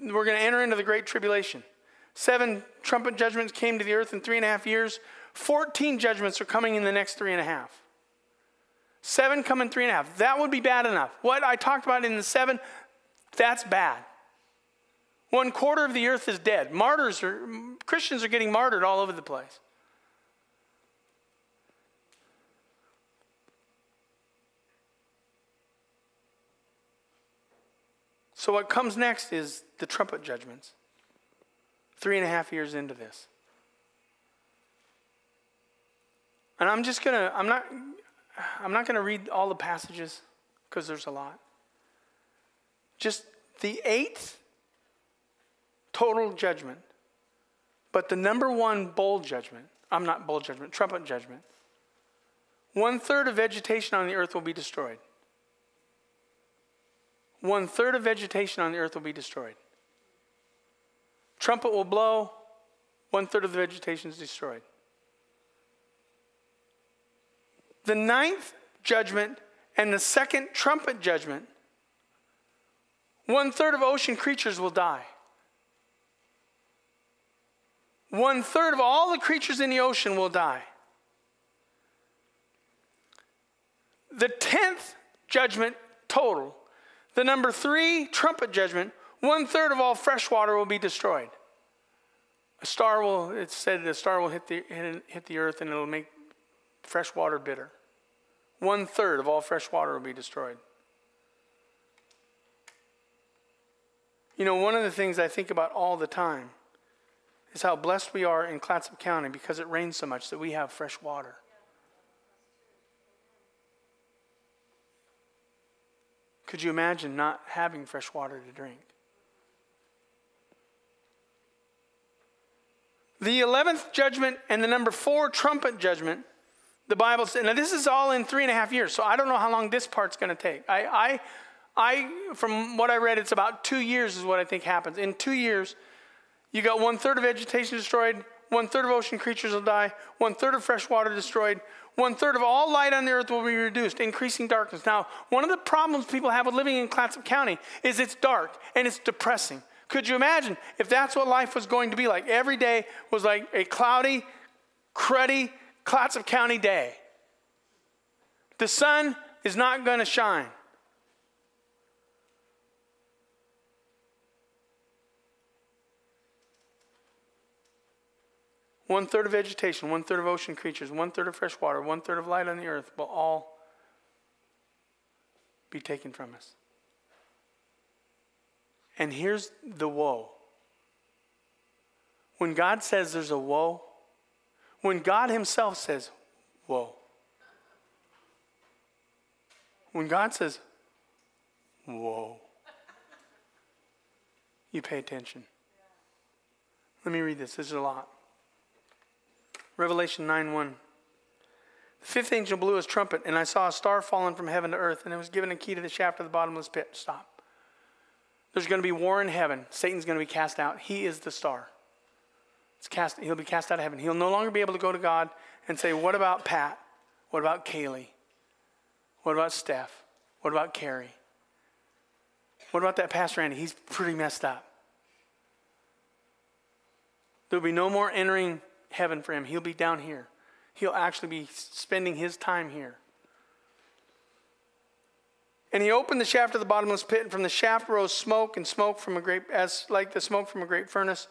We're going to enter into the great tribulation. Seven trumpet judgments came to the earth in three and a half years. 14 judgments are coming in the next three and a half. Seven come in three and a half. That would be bad enough. What I talked about in the seven, that's bad. One quarter of the earth is dead. Martyrs are, Christians are getting martyred all over the place. So, what comes next is the trumpet judgments. Three and a half years into this. And I'm just gonna, I'm not, I'm not gonna read all the passages because there's a lot. Just the eighth total judgment, but the number one bowl judgment, I'm not bowl judgment, trumpet judgment. One third of vegetation on the earth will be destroyed. One third of vegetation on the earth will be destroyed. Trumpet will blow, one third of the vegetation is destroyed. The ninth judgment and the second trumpet judgment, one third of ocean creatures will die. One third of all the creatures in the ocean will die. The tenth judgment total, the number three trumpet judgment, one third of all fresh water will be destroyed. A star will, it's said a star will hit the, hit, hit the earth and it'll make fresh water bitter. One third of all fresh water will be destroyed. You know, one of the things I think about all the time is how blessed we are in Clatsop County because it rains so much that we have fresh water. Could you imagine not having fresh water to drink? The 11th judgment and the number four trumpet judgment, the Bible says, now this is all in three and a half years, so I don't know how long this part's going to take. I, I, I, from what I read, it's about two years is what I think happens. In two years, you got one third of vegetation destroyed, one third of ocean creatures will die, one third of fresh water destroyed, one third of all light on the earth will be reduced, increasing darkness. Now, one of the problems people have with living in Clatsop County is it's dark and it's depressing. Could you imagine if that's what life was going to be like? Every day was like a cloudy, cruddy Clatsop County day. The sun is not going to shine. One third of vegetation, one third of ocean creatures, one third of fresh water, one third of light on the earth will all be taken from us. And here's the woe. When God says there's a woe, when God Himself says, woe, when God says, whoa, you pay attention. Let me read this. This is a lot. Revelation 9 1. The fifth angel blew his trumpet, and I saw a star fallen from heaven to earth, and it was given a key to the shaft of the bottomless pit. Stop. There's going to be war in heaven. Satan's going to be cast out. He is the star. It's cast, he'll be cast out of heaven. He'll no longer be able to go to God and say, What about Pat? What about Kaylee? What about Steph? What about Carrie? What about that Pastor Andy? He's pretty messed up. There'll be no more entering heaven for him. He'll be down here. He'll actually be spending his time here. And he opened the shaft of the bottomless pit, and from the shaft rose smoke and smoke from a great, as like the smoke from a great furnace.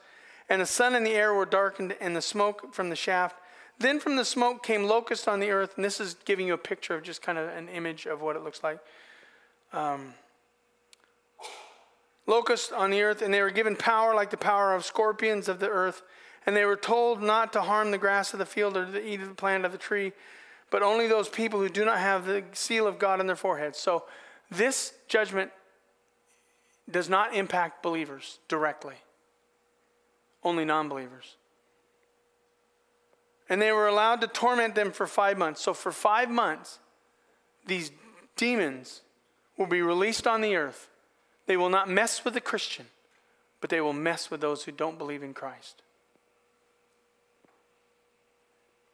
And the sun and the air were darkened, and the smoke from the shaft. Then from the smoke came locusts on the earth, and this is giving you a picture of just kind of an image of what it looks like. Um, locusts on the earth, and they were given power like the power of scorpions of the earth. And they were told not to harm the grass of the field or to eat of the plant of the tree, but only those people who do not have the seal of God on their foreheads. So this judgment does not impact believers directly, only non believers. And they were allowed to torment them for five months. So for five months, these demons will be released on the earth. They will not mess with the Christian, but they will mess with those who don't believe in Christ.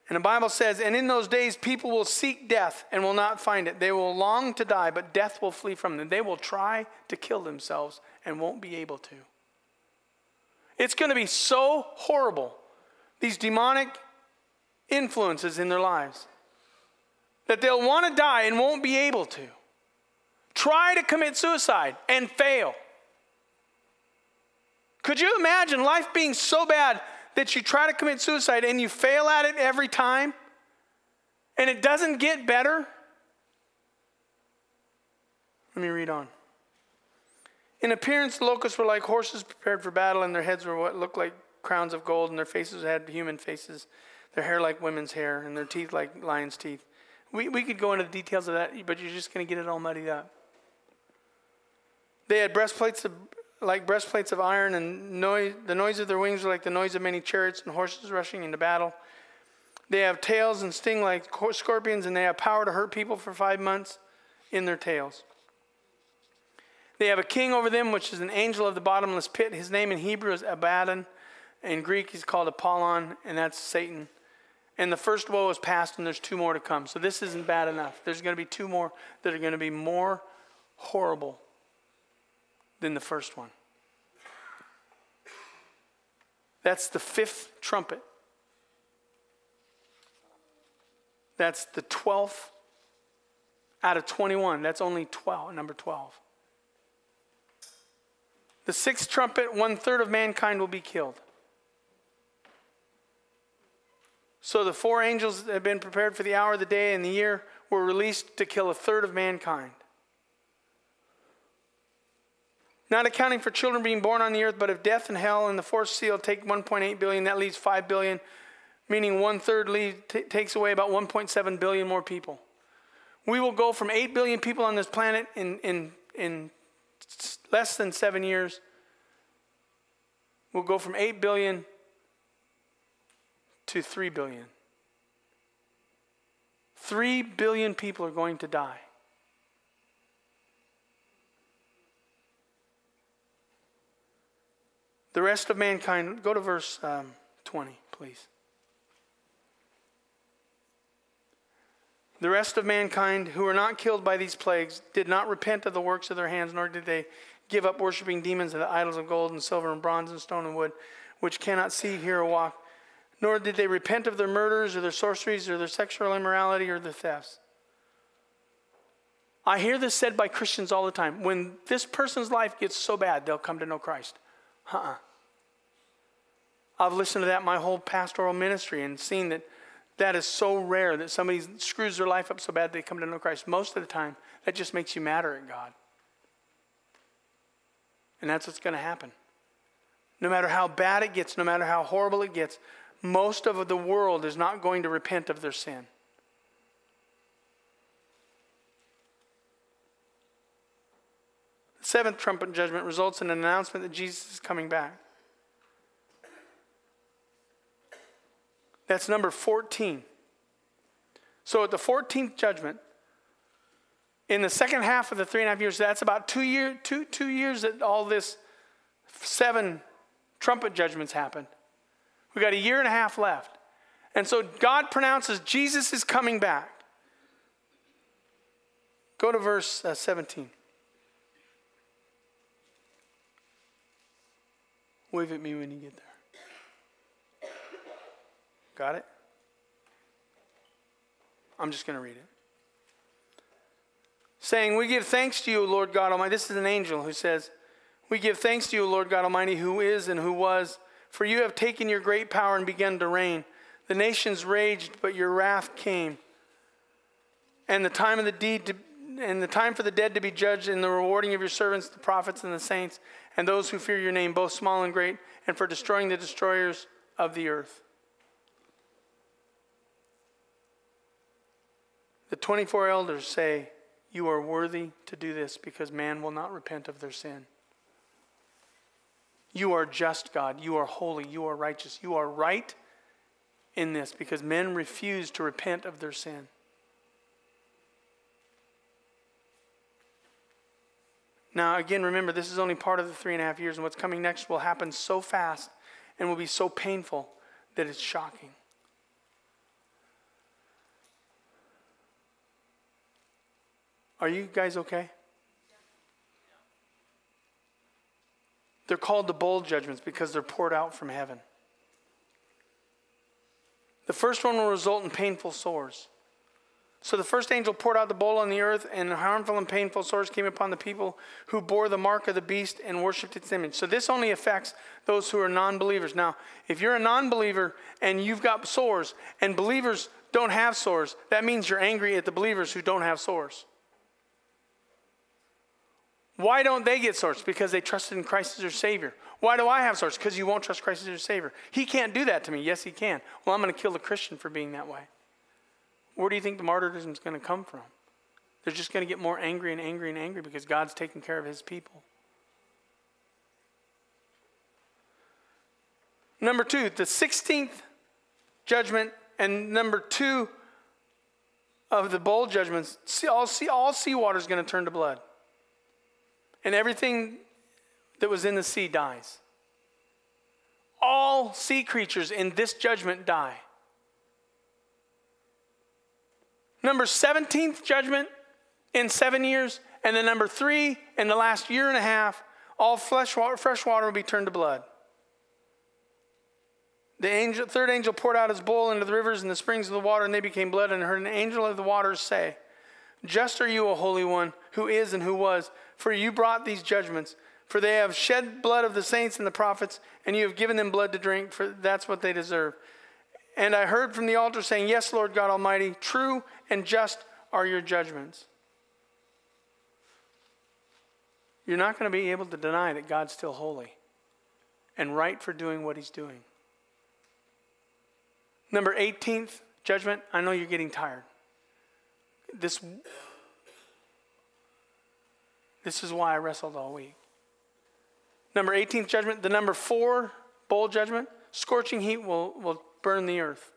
And the Bible says, and in those days people will seek death and will not find it. They will long to die, but death will flee from them. They will try to kill themselves and won't be able to. It's going to be so horrible, these demonic influences in their lives, that they'll want to die and won't be able to. Try to commit suicide and fail. Could you imagine life being so bad that you try to commit suicide and you fail at it every time and it doesn't get better? Let me read on. In appearance, the locusts were like horses prepared for battle, and their heads were what looked like crowns of gold, and their faces had human faces, their hair like women's hair, and their teeth like lion's teeth. We, we could go into the details of that, but you're just going to get it all muddied up. They had breastplates of, like breastplates of iron, and noise, the noise of their wings were like the noise of many chariots and horses rushing into battle. They have tails and sting like scorpions, and they have power to hurt people for five months in their tails. They have a king over them, which is an angel of the bottomless pit. His name in Hebrew is Abaddon. In Greek, he's called Apollyon, and that's Satan. And the first woe is past, and there's two more to come. So this isn't bad enough. There's going to be two more that are going to be more horrible than the first one. That's the fifth trumpet. That's the 12th out of 21. That's only 12, number 12. The sixth trumpet, one third of mankind will be killed. So the four angels that have been prepared for the hour, the day, and the year were released to kill a third of mankind. Not accounting for children being born on the earth, but if death and hell and the fourth seal take 1.8 billion, that leaves 5 billion, meaning one third t- takes away about 1.7 billion more people. We will go from 8 billion people on this planet in, in, in less than seven years. We'll go from 8 billion to 3 billion. 3 billion people are going to die. The rest of mankind, go to verse um, 20, please. The rest of mankind who were not killed by these plagues did not repent of the works of their hands, nor did they give up worshiping demons and the idols of gold and silver and bronze and stone and wood, which cannot see, hear, or walk nor did they repent of their murders or their sorceries or their sexual immorality or their thefts. I hear this said by Christians all the time. When this person's life gets so bad, they'll come to know Christ. Uh uh-uh. I've listened to that my whole pastoral ministry and seen that that is so rare that somebody screws their life up so bad they come to know Christ. Most of the time, that just makes you madder at God. And that's what's going to happen. No matter how bad it gets, no matter how horrible it gets, most of the world is not going to repent of their sin. The seventh trumpet judgment results in an announcement that Jesus is coming back. That's number 14. So at the 14th judgment, in the second half of the three and a half years, that's about two, year, two, two years that all this seven trumpet judgments happened. We got a year and a half left. And so God pronounces Jesus is coming back. Go to verse uh, 17. Wave at me when you get there. Got it? I'm just going to read it. Saying, We give thanks to you, Lord God Almighty. This is an angel who says, We give thanks to you, Lord God Almighty, who is and who was for you have taken your great power and begun to reign. The nations raged, but your wrath came. And the time of the deed to, and the time for the dead to be judged, and the rewarding of your servants, the prophets and the saints, and those who fear your name, both small and great, and for destroying the destroyers of the earth. The 24 elders say, You are worthy to do this because man will not repent of their sin. You are just, God. You are holy. You are righteous. You are right in this because men refuse to repent of their sin. Now, again, remember, this is only part of the three and a half years, and what's coming next will happen so fast and will be so painful that it's shocking. Are you guys okay? They're called the bowl judgments because they're poured out from heaven. The first one will result in painful sores. So the first angel poured out the bowl on the earth, and harmful and painful sores came upon the people who bore the mark of the beast and worshipped its image. So this only affects those who are non believers. Now, if you're a non believer and you've got sores, and believers don't have sores, that means you're angry at the believers who don't have sores. Why don't they get sores? Because they trusted in Christ as their Savior. Why do I have sores? Because you won't trust Christ as your Savior. He can't do that to me. Yes, He can. Well, I'm going to kill the Christian for being that way. Where do you think the martyrdom is going to come from? They're just going to get more angry and angry and angry because God's taking care of His people. Number two, the 16th judgment, and number two of the bowl judgments, see, all, sea, all seawater is going to turn to blood and everything that was in the sea dies. All sea creatures in this judgment die. Number 17th judgment in seven years, and then number three in the last year and a half, all flesh water, fresh water will be turned to blood. The angel, third angel poured out his bowl into the rivers and the springs of the water, and they became blood. And heard an angel of the waters say, Just are you, O Holy One, who is and who was, for you brought these judgments. For they have shed blood of the saints and the prophets, and you have given them blood to drink, for that's what they deserve. And I heard from the altar saying, Yes, Lord God Almighty, true and just are your judgments. You're not going to be able to deny that God's still holy and right for doing what he's doing. Number 18th judgment, I know you're getting tired. This this is why I wrestled all week. Number 18th judgment, the number four bowl judgment, scorching heat will, will burn the earth.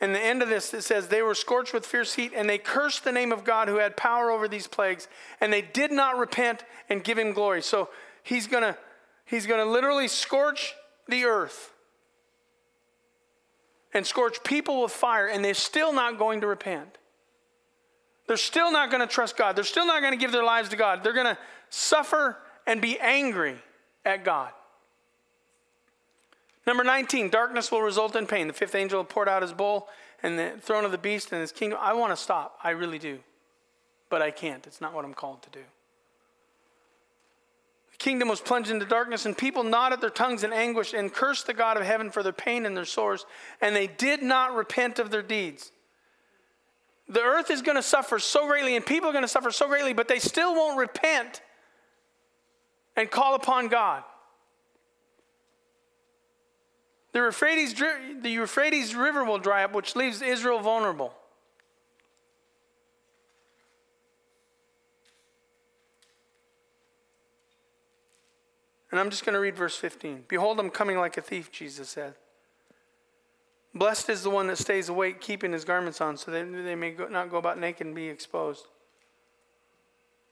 And the end of this, it says, They were scorched with fierce heat, and they cursed the name of God who had power over these plagues, and they did not repent and give him glory. So he's going to he's going to literally scorch the earth and scorch people with fire, and they're still not going to repent. They're still not going to trust God. They're still not going to give their lives to God. They're going to suffer and be angry at God. Number 19, darkness will result in pain. The fifth angel poured out his bowl and the throne of the beast and his kingdom. I want to stop. I really do. But I can't. It's not what I'm called to do. The kingdom was plunged into darkness, and people gnawed their tongues in anguish and cursed the God of heaven for their pain and their sores, and they did not repent of their deeds. The earth is going to suffer so greatly, and people are going to suffer so greatly, but they still won't repent and call upon God. The Euphrates, the Euphrates River will dry up, which leaves Israel vulnerable. And I'm just going to read verse 15. Behold, I'm coming like a thief, Jesus said. Blessed is the one that stays awake, keeping his garments on, so that they may not go about naked and be exposed.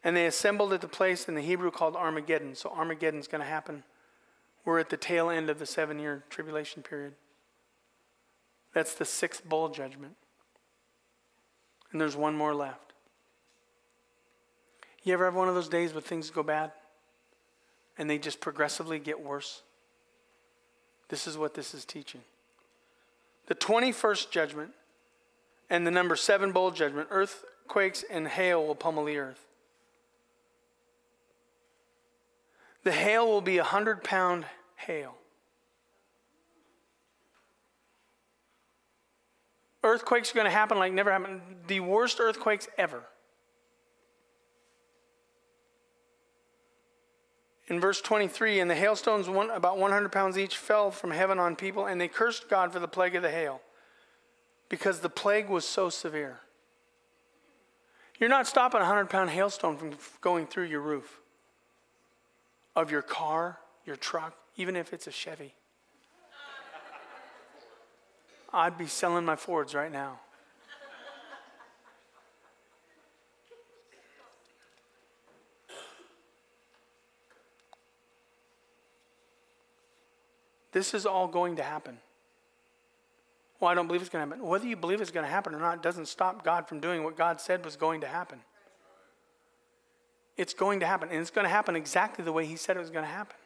And they assembled at the place in the Hebrew called Armageddon. So Armageddon's going to happen. We're at the tail end of the seven year tribulation period. That's the sixth bowl judgment. And there's one more left. You ever have one of those days where things go bad and they just progressively get worse? This is what this is teaching the 21st judgment and the number seven bowl judgment, earthquakes and hail will pummel the earth. The hail will be a hundred pound hail. Earthquakes are going to happen like never happened. The worst earthquakes ever. in verse 23 and the hailstones one, about 100 pounds each fell from heaven on people and they cursed god for the plague of the hail because the plague was so severe you're not stopping a 100 pound hailstone from going through your roof of your car, your truck, even if it's a Chevy. I'd be selling my Fords right now. This is all going to happen. Well, I don't believe it's going to happen. Whether you believe it's going to happen or not doesn't stop God from doing what God said was going to happen. It's going to happen, and it's going to happen exactly the way He said it was going to happen.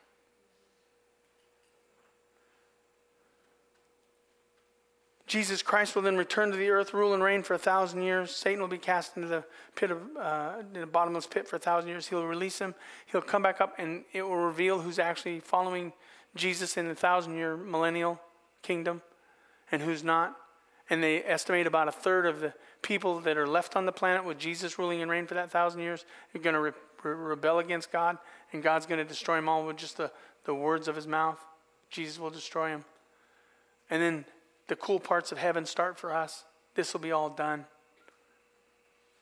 Jesus Christ will then return to the earth, rule and reign for a thousand years. Satan will be cast into the pit of, uh, the bottomless pit for a thousand years. He'll release him. He'll come back up, and it will reveal who's actually following Jesus in the thousand year millennial kingdom and who's not. And they estimate about a third of the people that are left on the planet with Jesus ruling and reign for that thousand years are going to re- re- rebel against God, and God's going to destroy them all with just the, the words of his mouth. Jesus will destroy them. And then the cool parts of heaven start for us. This will be all done.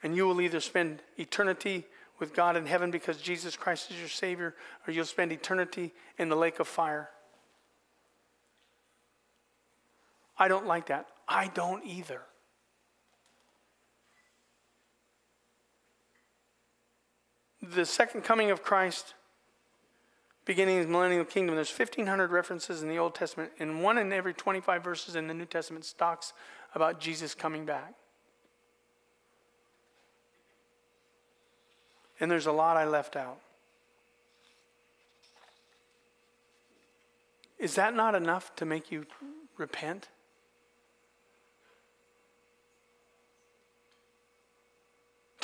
And you will either spend eternity with God in heaven because Jesus Christ is your Savior, or you'll spend eternity in the lake of fire. I don't like that. I don't either. The second coming of Christ, beginning his millennial kingdom, there's 1,500 references in the Old Testament, and one in every 25 verses in the New Testament talks about Jesus coming back. And there's a lot I left out. Is that not enough to make you repent?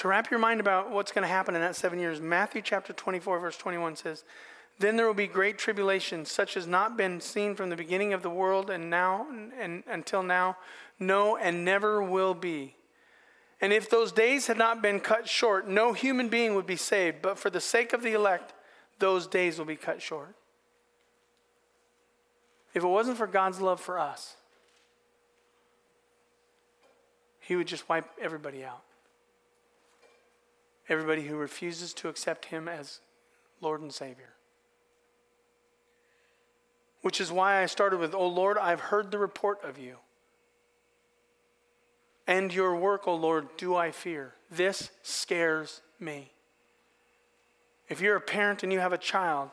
To wrap your mind about what's going to happen in that seven years, Matthew chapter 24, verse 21 says, Then there will be great tribulation, such as not been seen from the beginning of the world and now and until now, no, and never will be. And if those days had not been cut short, no human being would be saved. But for the sake of the elect, those days will be cut short. If it wasn't for God's love for us, He would just wipe everybody out. Everybody who refuses to accept Him as Lord and Savior. Which is why I started with, Oh Lord, I've heard the report of you. And your work, O Lord, do I fear. This scares me. If you're a parent and you have a child,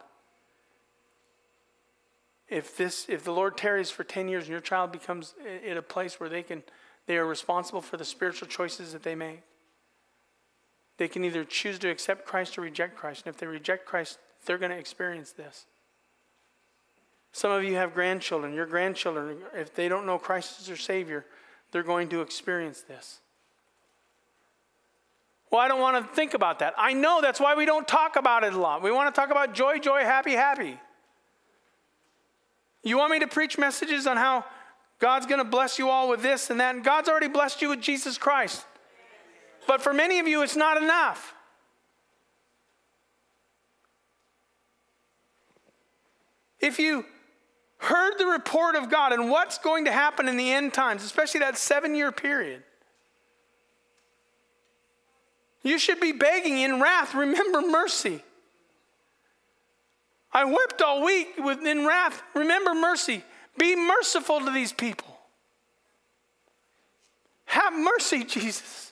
if this if the Lord tarries for 10 years and your child becomes in a place where they can they are responsible for the spiritual choices that they make. They can either choose to accept Christ or reject Christ. And if they reject Christ, they're going to experience this. Some of you have grandchildren. Your grandchildren, if they don't know Christ as their Savior, they're going to experience this. Well, I don't want to think about that. I know that's why we don't talk about it a lot. We want to talk about joy, joy, happy, happy. You want me to preach messages on how God's going to bless you all with this and that? And God's already blessed you with Jesus Christ. But for many of you, it's not enough. If you heard the report of God and what's going to happen in the end times, especially that seven year period, you should be begging in wrath, remember mercy. I wept all week in wrath, remember mercy. Be merciful to these people. Have mercy, Jesus.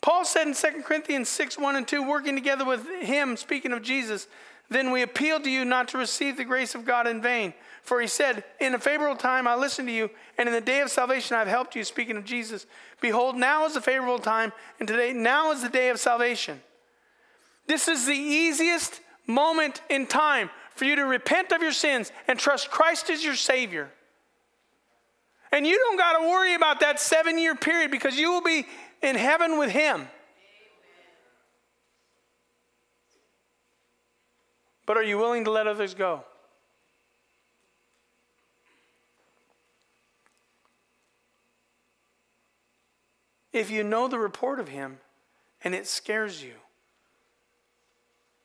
Paul said in 2 Corinthians 6 1 and 2, working together with him, speaking of Jesus, then we appeal to you not to receive the grace of God in vain. For he said, In a favorable time I listened to you, and in the day of salvation I've helped you, speaking of Jesus. Behold, now is the favorable time, and today, now is the day of salvation. This is the easiest moment in time for you to repent of your sins and trust Christ as your Savior. And you don't got to worry about that seven year period because you will be in heaven with Him. But are you willing to let others go? If you know the report of him and it scares you,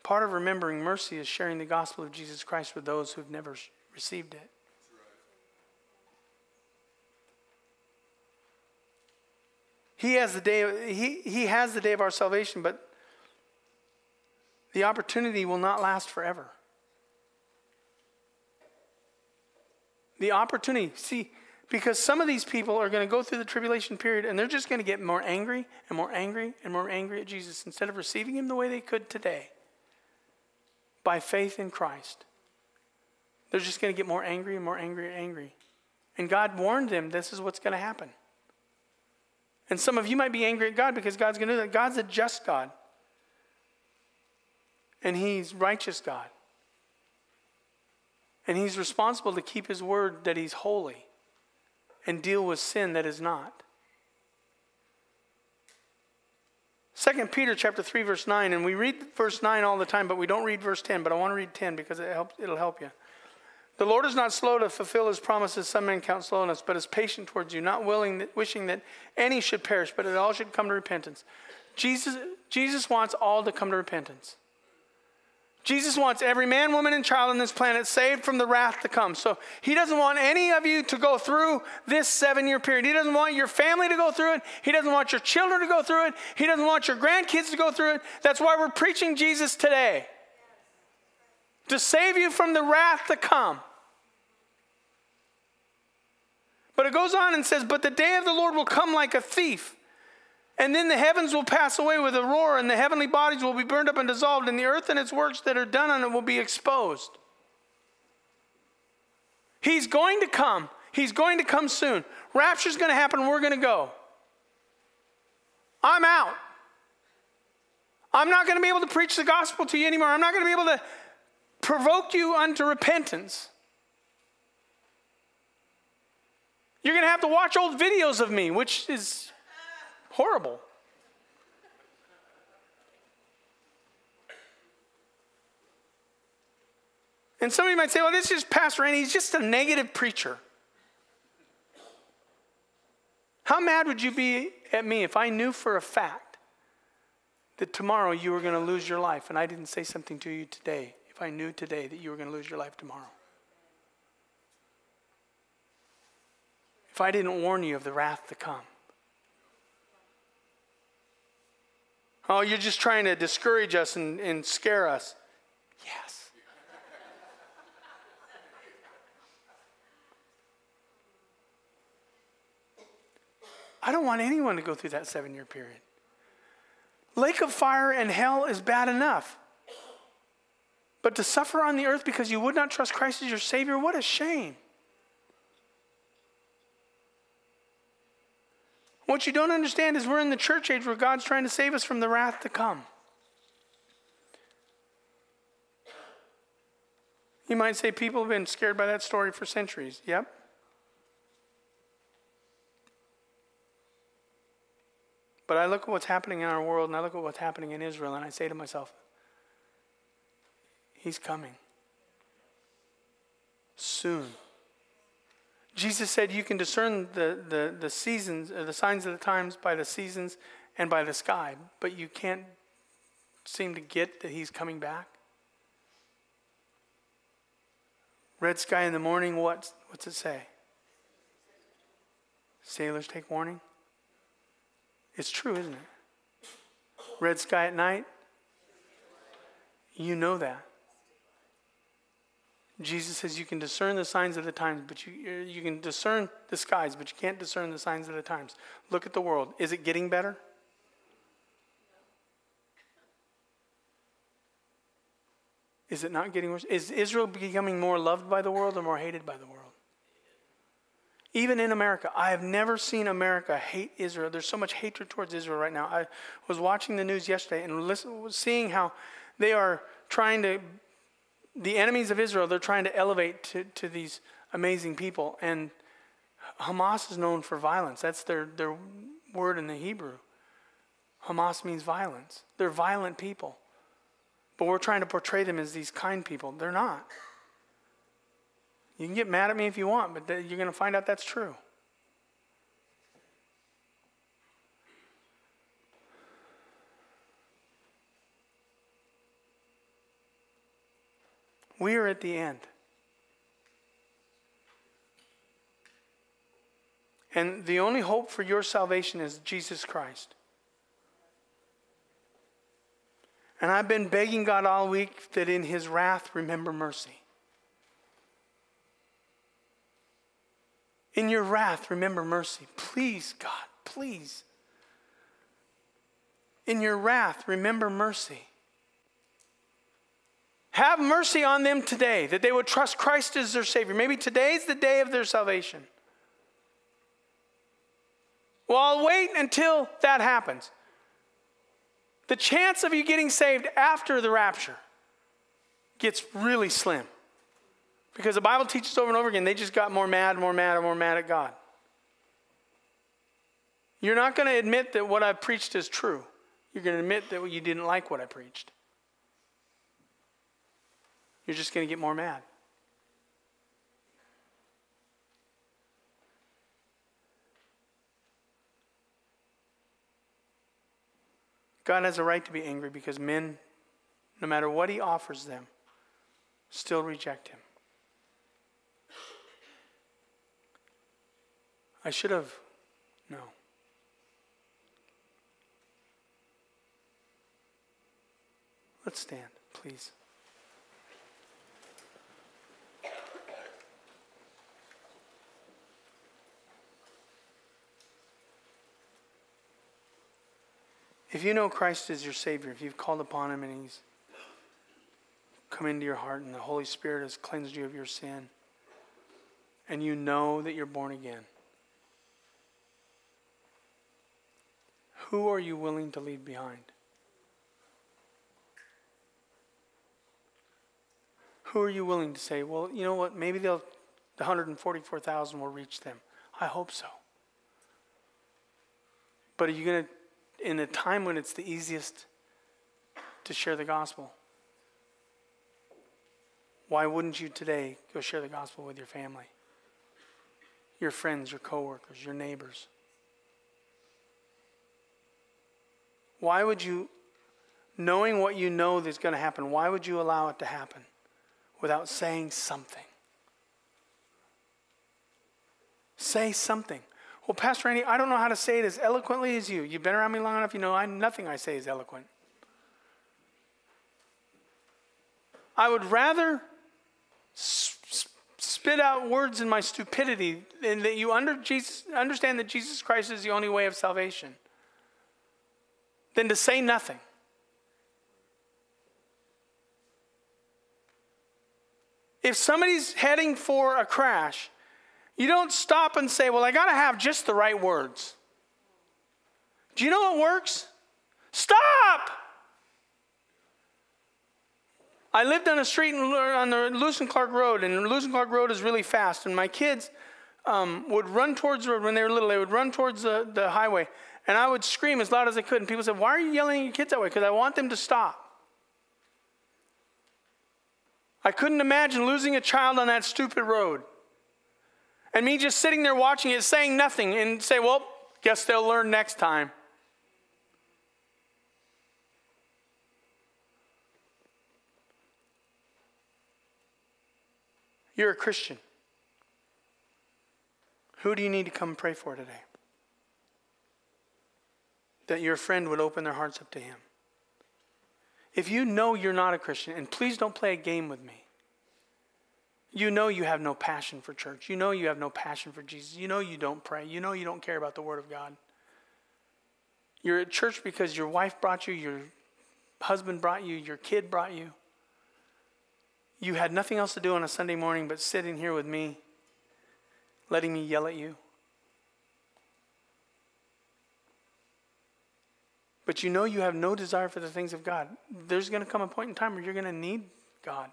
Part of remembering mercy is sharing the gospel of Jesus Christ with those who've never received it. He has the day he, he has the day of our salvation, but the opportunity will not last forever. The opportunity, see, because some of these people are going to go through the tribulation period and they're just going to get more angry and more angry and more angry at Jesus instead of receiving him the way they could today by faith in Christ. They're just going to get more angry and more angry and angry. And God warned them this is what's going to happen. And some of you might be angry at God because God's going to do that. God's a just God. And He's righteous God. And He's responsible to keep His word that He's holy and deal with sin that is not. 2 Peter chapter 3 verse 9 and we read verse 9 all the time but we don't read verse 10 but I want to read 10 because it helps it'll help you. The Lord is not slow to fulfill his promises some men count slowness but is patient towards you not willing that, wishing that any should perish but that all should come to repentance. Jesus Jesus wants all to come to repentance. Jesus wants every man, woman, and child on this planet saved from the wrath to come. So he doesn't want any of you to go through this seven year period. He doesn't want your family to go through it. He doesn't want your children to go through it. He doesn't want your grandkids to go through it. That's why we're preaching Jesus today to save you from the wrath to come. But it goes on and says, But the day of the Lord will come like a thief. And then the heavens will pass away with a roar, and the heavenly bodies will be burned up and dissolved, and the earth and its works that are done on it will be exposed. He's going to come. He's going to come soon. Rapture's going to happen, we're going to go. I'm out. I'm not going to be able to preach the gospel to you anymore. I'm not going to be able to provoke you unto repentance. You're going to have to watch old videos of me, which is horrible. And somebody might say, well, this is Pastor Randy. He's just a negative preacher. How mad would you be at me if I knew for a fact that tomorrow you were going to lose your life and I didn't say something to you today, if I knew today that you were going to lose your life tomorrow? If I didn't warn you of the wrath to come? Oh, you're just trying to discourage us and, and scare us. Yes. I don't want anyone to go through that seven year period. Lake of fire and hell is bad enough. But to suffer on the earth because you would not trust Christ as your Savior, what a shame. What you don't understand is we're in the church age where God's trying to save us from the wrath to come. You might say people have been scared by that story for centuries. Yep. But I look at what's happening in our world and I look at what's happening in Israel and I say to myself, He's coming. Soon. Jesus said you can discern the, the, the seasons, uh, the signs of the times by the seasons and by the sky, but you can't seem to get that he's coming back. Red sky in the morning, what, what's it say? Sailors take warning. It's true, isn't it? Red sky at night, you know that. Jesus says you can discern the signs of the times, but you, uh, you can discern the skies, but you can't discern the signs of the times. Look at the world. Is it getting better? Is it not getting worse? Is Israel becoming more loved by the world or more hated by the world? Even in America, I have never seen America hate Israel. There's so much hatred towards Israel right now. I was watching the news yesterday and listen, seeing how they are trying to the enemies of Israel, they're trying to elevate to, to these amazing people. And Hamas is known for violence. That's their, their word in the Hebrew. Hamas means violence. They're violent people. But we're trying to portray them as these kind people. They're not. You can get mad at me if you want, but you're going to find out that's true. We are at the end. And the only hope for your salvation is Jesus Christ. And I've been begging God all week that in his wrath, remember mercy. In your wrath, remember mercy. Please, God, please. In your wrath, remember mercy. Have mercy on them today, that they would trust Christ as their Savior. Maybe today's the day of their salvation. Well, I'll wait until that happens. The chance of you getting saved after the rapture gets really slim. Because the Bible teaches over and over again, they just got more mad, more mad, and more mad at God. You're not going to admit that what I preached is true. You're going to admit that you didn't like what I preached. You're just going to get more mad. God has a right to be angry because men, no matter what he offers them, still reject him. I should have, no. Let's stand, please. If you know Christ as your Savior, if you've called upon Him and He's come into your heart and the Holy Spirit has cleansed you of your sin, and you know that you're born again, who are you willing to leave behind? Who are you willing to say, well, you know what, maybe they'll, the 144,000 will reach them? I hope so. But are you going to in a time when it's the easiest to share the gospel. Why wouldn't you today go share the gospel with your family, your friends, your coworkers, your neighbors? Why would you, knowing what you know that's going to happen, why would you allow it to happen without saying something? Say something. Well, Pastor Randy, I don't know how to say it as eloquently as you. You've been around me long enough, you know I, nothing I say is eloquent. I would rather spit out words in my stupidity than that you under Jesus, understand that Jesus Christ is the only way of salvation than to say nothing. If somebody's heading for a crash, you don't stop and say, Well, I got to have just the right words. Do you know what works? Stop! I lived on a street on the Lewis and Clark Road, and Lewis and Clark Road is really fast. And my kids um, would run towards the road when they were little. They would run towards the, the highway, and I would scream as loud as I could. And people said, "Why are you yelling at your kids that way?" Because I want them to stop. I couldn't imagine losing a child on that stupid road and me just sitting there watching it, saying nothing, and say, well, guess they'll learn next time. You're a Christian. Who do you need to come pray for today? That your friend would open their hearts up to Him. If you know you're not a Christian, and please don't play a game with me. You know you have no passion for church. You know you have no passion for Jesus. You know you don't pray. You know you don't care about the Word of God. You're at church because your wife brought you, your husband brought you, your kid brought you. You had nothing else to do on a Sunday morning but sitting here with me, letting me yell at you. But you know you have no desire for the things of God. There's going to come a point in time where you're going to need God.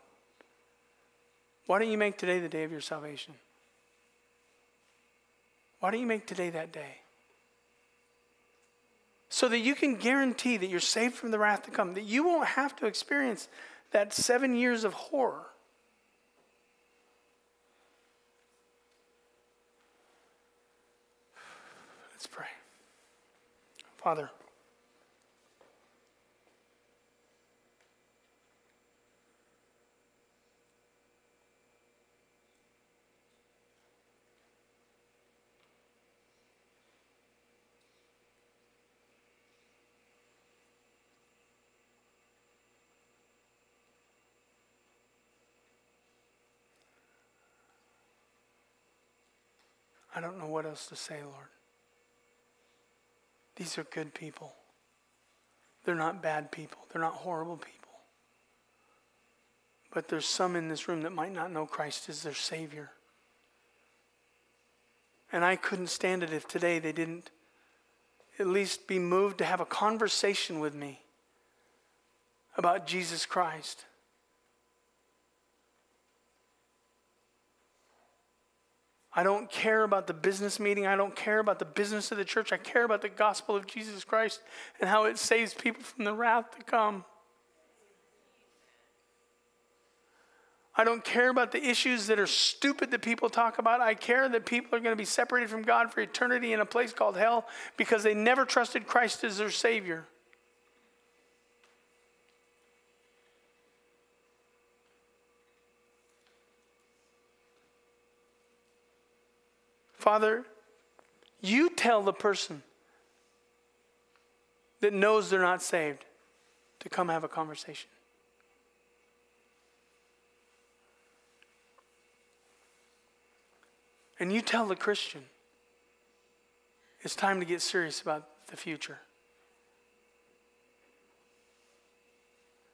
Why don't you make today the day of your salvation? Why don't you make today that day? So that you can guarantee that you're saved from the wrath to come, that you won't have to experience that seven years of horror. Let's pray. Father, I don't know what else to say, Lord. These are good people. They're not bad people. They're not horrible people. But there's some in this room that might not know Christ as their Savior. And I couldn't stand it if today they didn't at least be moved to have a conversation with me about Jesus Christ. I don't care about the business meeting. I don't care about the business of the church. I care about the gospel of Jesus Christ and how it saves people from the wrath to come. I don't care about the issues that are stupid that people talk about. I care that people are going to be separated from God for eternity in a place called hell because they never trusted Christ as their Savior. Father, you tell the person that knows they're not saved to come have a conversation. And you tell the Christian it's time to get serious about the future.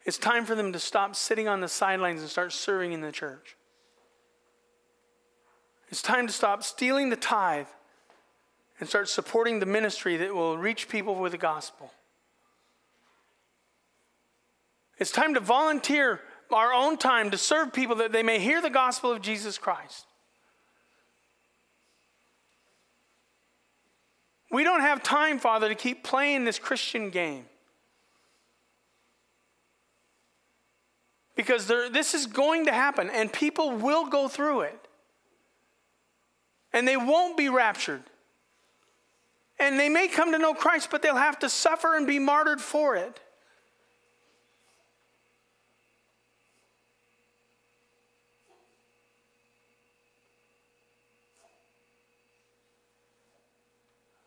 It's time for them to stop sitting on the sidelines and start serving in the church. It's time to stop stealing the tithe and start supporting the ministry that will reach people with the gospel. It's time to volunteer our own time to serve people that they may hear the gospel of Jesus Christ. We don't have time, Father, to keep playing this Christian game. Because there, this is going to happen, and people will go through it. And they won't be raptured. And they may come to know Christ, but they'll have to suffer and be martyred for it.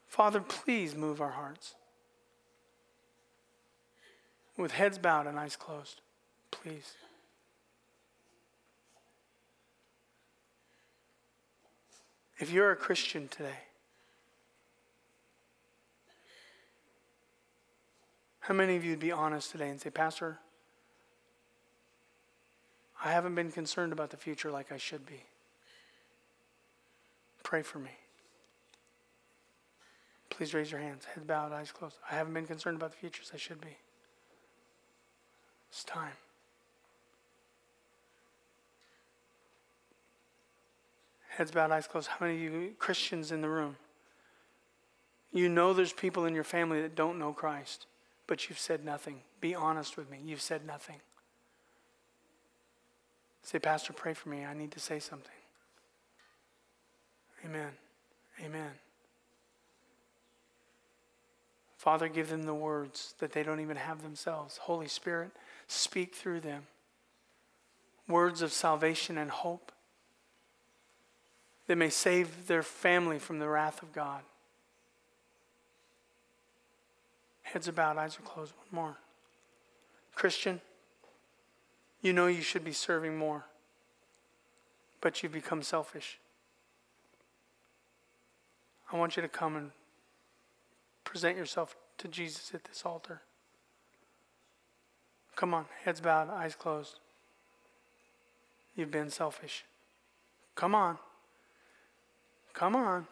Father, please move our hearts. With heads bowed and eyes closed, please. If you're a Christian today, how many of you would be honest today and say, Pastor, I haven't been concerned about the future like I should be? Pray for me. Please raise your hands, heads bowed, eyes closed. I haven't been concerned about the future as I should be. It's time. Heads bowed, eyes closed. How many of you Christians in the room? You know there's people in your family that don't know Christ, but you've said nothing. Be honest with me. You've said nothing. Say, Pastor, pray for me. I need to say something. Amen. Amen. Father, give them the words that they don't even have themselves. Holy Spirit, speak through them. Words of salvation and hope that may save their family from the wrath of God. Heads bowed, eyes are closed. One more. Christian, you know you should be serving more, but you've become selfish. I want you to come and present yourself to Jesus at this altar. Come on, heads bowed, eyes closed. You've been selfish. Come on. Come on.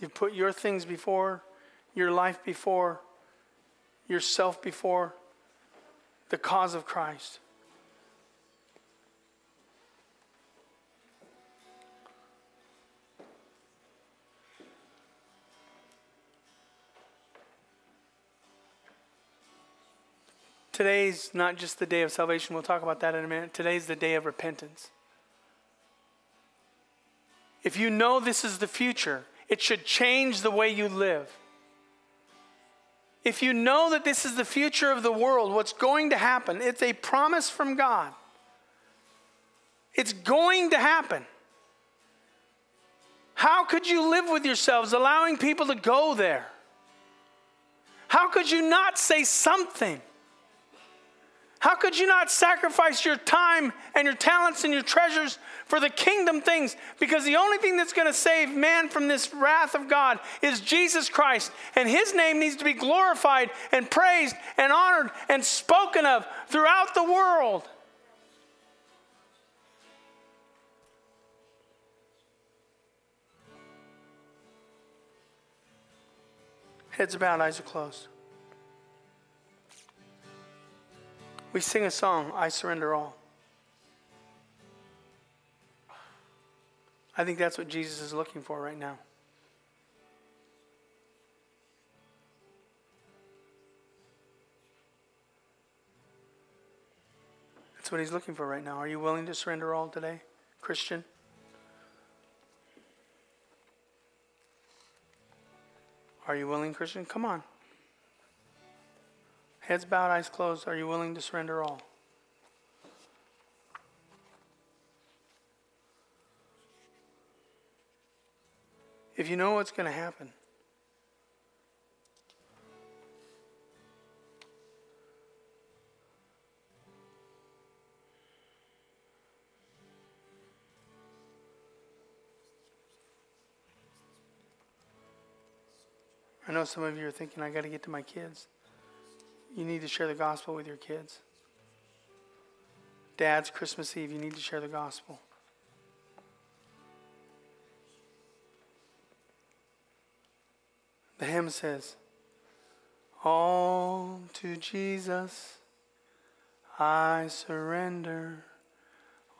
You've put your things before, your life before, yourself before the cause of Christ. Today's not just the day of salvation, we'll talk about that in a minute. Today's the day of repentance. If you know this is the future, it should change the way you live. If you know that this is the future of the world, what's going to happen, it's a promise from God. It's going to happen. How could you live with yourselves allowing people to go there? How could you not say something? How could you not sacrifice your time and your talents and your treasures for the kingdom things? Because the only thing that's going to save man from this wrath of God is Jesus Christ. And his name needs to be glorified and praised and honored and spoken of throughout the world. Heads are bowed, eyes are closed. We sing a song, I Surrender All. I think that's what Jesus is looking for right now. That's what he's looking for right now. Are you willing to surrender all today, Christian? Are you willing, Christian? Come on. Heads bowed, eyes closed. Are you willing to surrender all? If you know what's going to happen, I know some of you are thinking, I got to get to my kids. You need to share the gospel with your kids. Dads, Christmas Eve, you need to share the gospel. The hymn says, All to Jesus I surrender,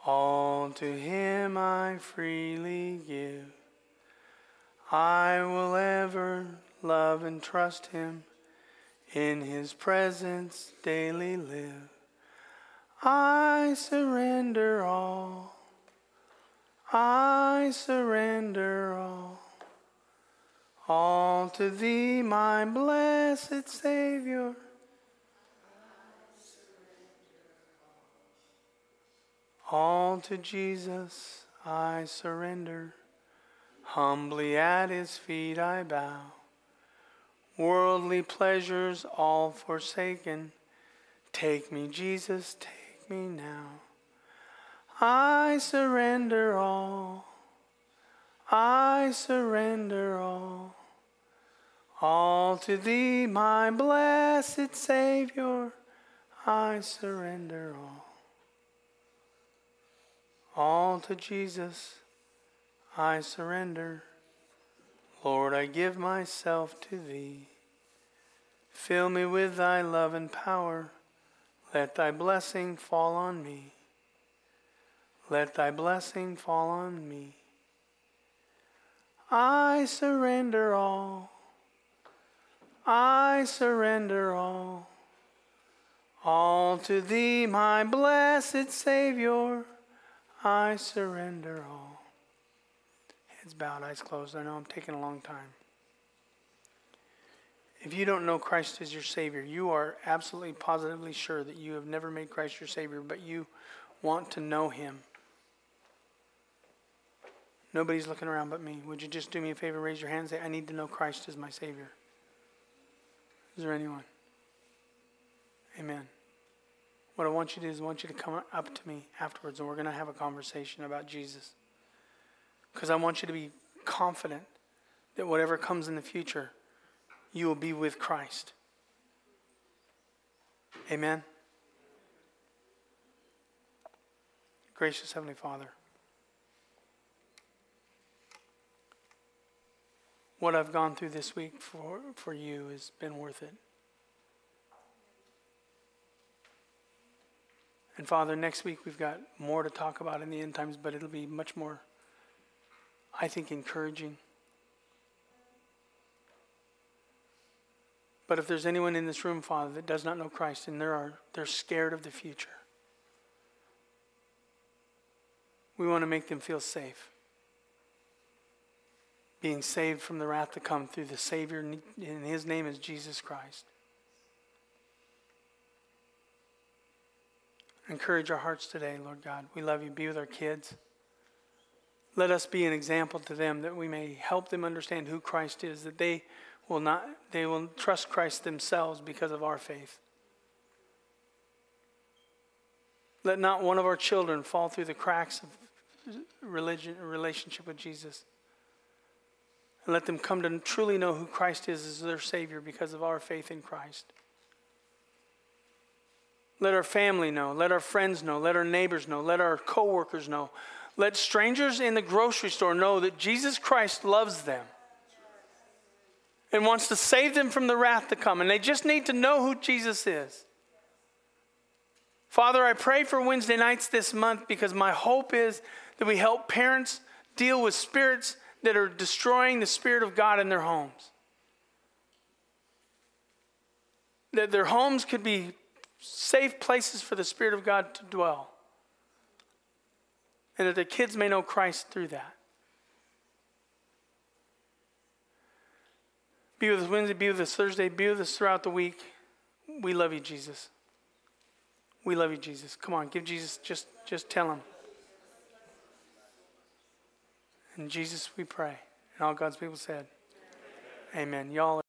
all to Him I freely give. I will ever love and trust Him, in His presence daily live. I surrender all, I surrender all. All to thee, my blessed Savior. All to Jesus I surrender. Humbly at his feet I bow. Worldly pleasures all forsaken. Take me, Jesus, take me now. I surrender all. I surrender all. All to thee, my blessed Savior, I surrender all. All to Jesus, I surrender. Lord, I give myself to thee. Fill me with thy love and power. Let thy blessing fall on me. Let thy blessing fall on me. I surrender all. I surrender all. All to thee, my blessed Savior, I surrender all. Heads bowed, eyes closed. I know I'm taking a long time. If you don't know Christ as your Savior, you are absolutely positively sure that you have never made Christ your Savior, but you want to know Him. Nobody's looking around but me. Would you just do me a favor, raise your hand, and say, I need to know Christ as my Savior? Is there anyone? Amen. What I want you to do is I want you to come up to me afterwards and we're going to have a conversation about Jesus. Because I want you to be confident that whatever comes in the future, you will be with Christ. Amen. Gracious Heavenly Father, what I've gone through this week for, for you has been worth it. And Father, next week we've got more to talk about in the end times, but it'll be much more, I think, encouraging. But if there's anyone in this room, Father, that does not know Christ and there are, they're scared of the future, we want to make them feel safe. Being saved from the wrath to come through the Savior, and His name is Jesus Christ. Encourage our hearts today, Lord God. We love you. Be with our kids. Let us be an example to them that we may help them understand who Christ is, that they will not they will trust Christ themselves because of our faith. Let not one of our children fall through the cracks of religion, relationship with Jesus. And let them come to truly know who Christ is as their Savior because of our faith in Christ. Let our family know. Let our friends know. Let our neighbors know. Let our coworkers know. Let strangers in the grocery store know that Jesus Christ loves them and wants to save them from the wrath to come. And they just need to know who Jesus is. Father, I pray for Wednesday nights this month because my hope is that we help parents deal with spirits that are destroying the Spirit of God in their homes. That their homes could be safe places for the Spirit of God to dwell. And that the kids may know Christ through that. Be with us Wednesday, be with us Thursday, be with us throughout the week. We love you, Jesus. We love you, Jesus. Come on, give Jesus, just, just tell him. In Jesus we pray. And all God's people said, Amen. Y'all.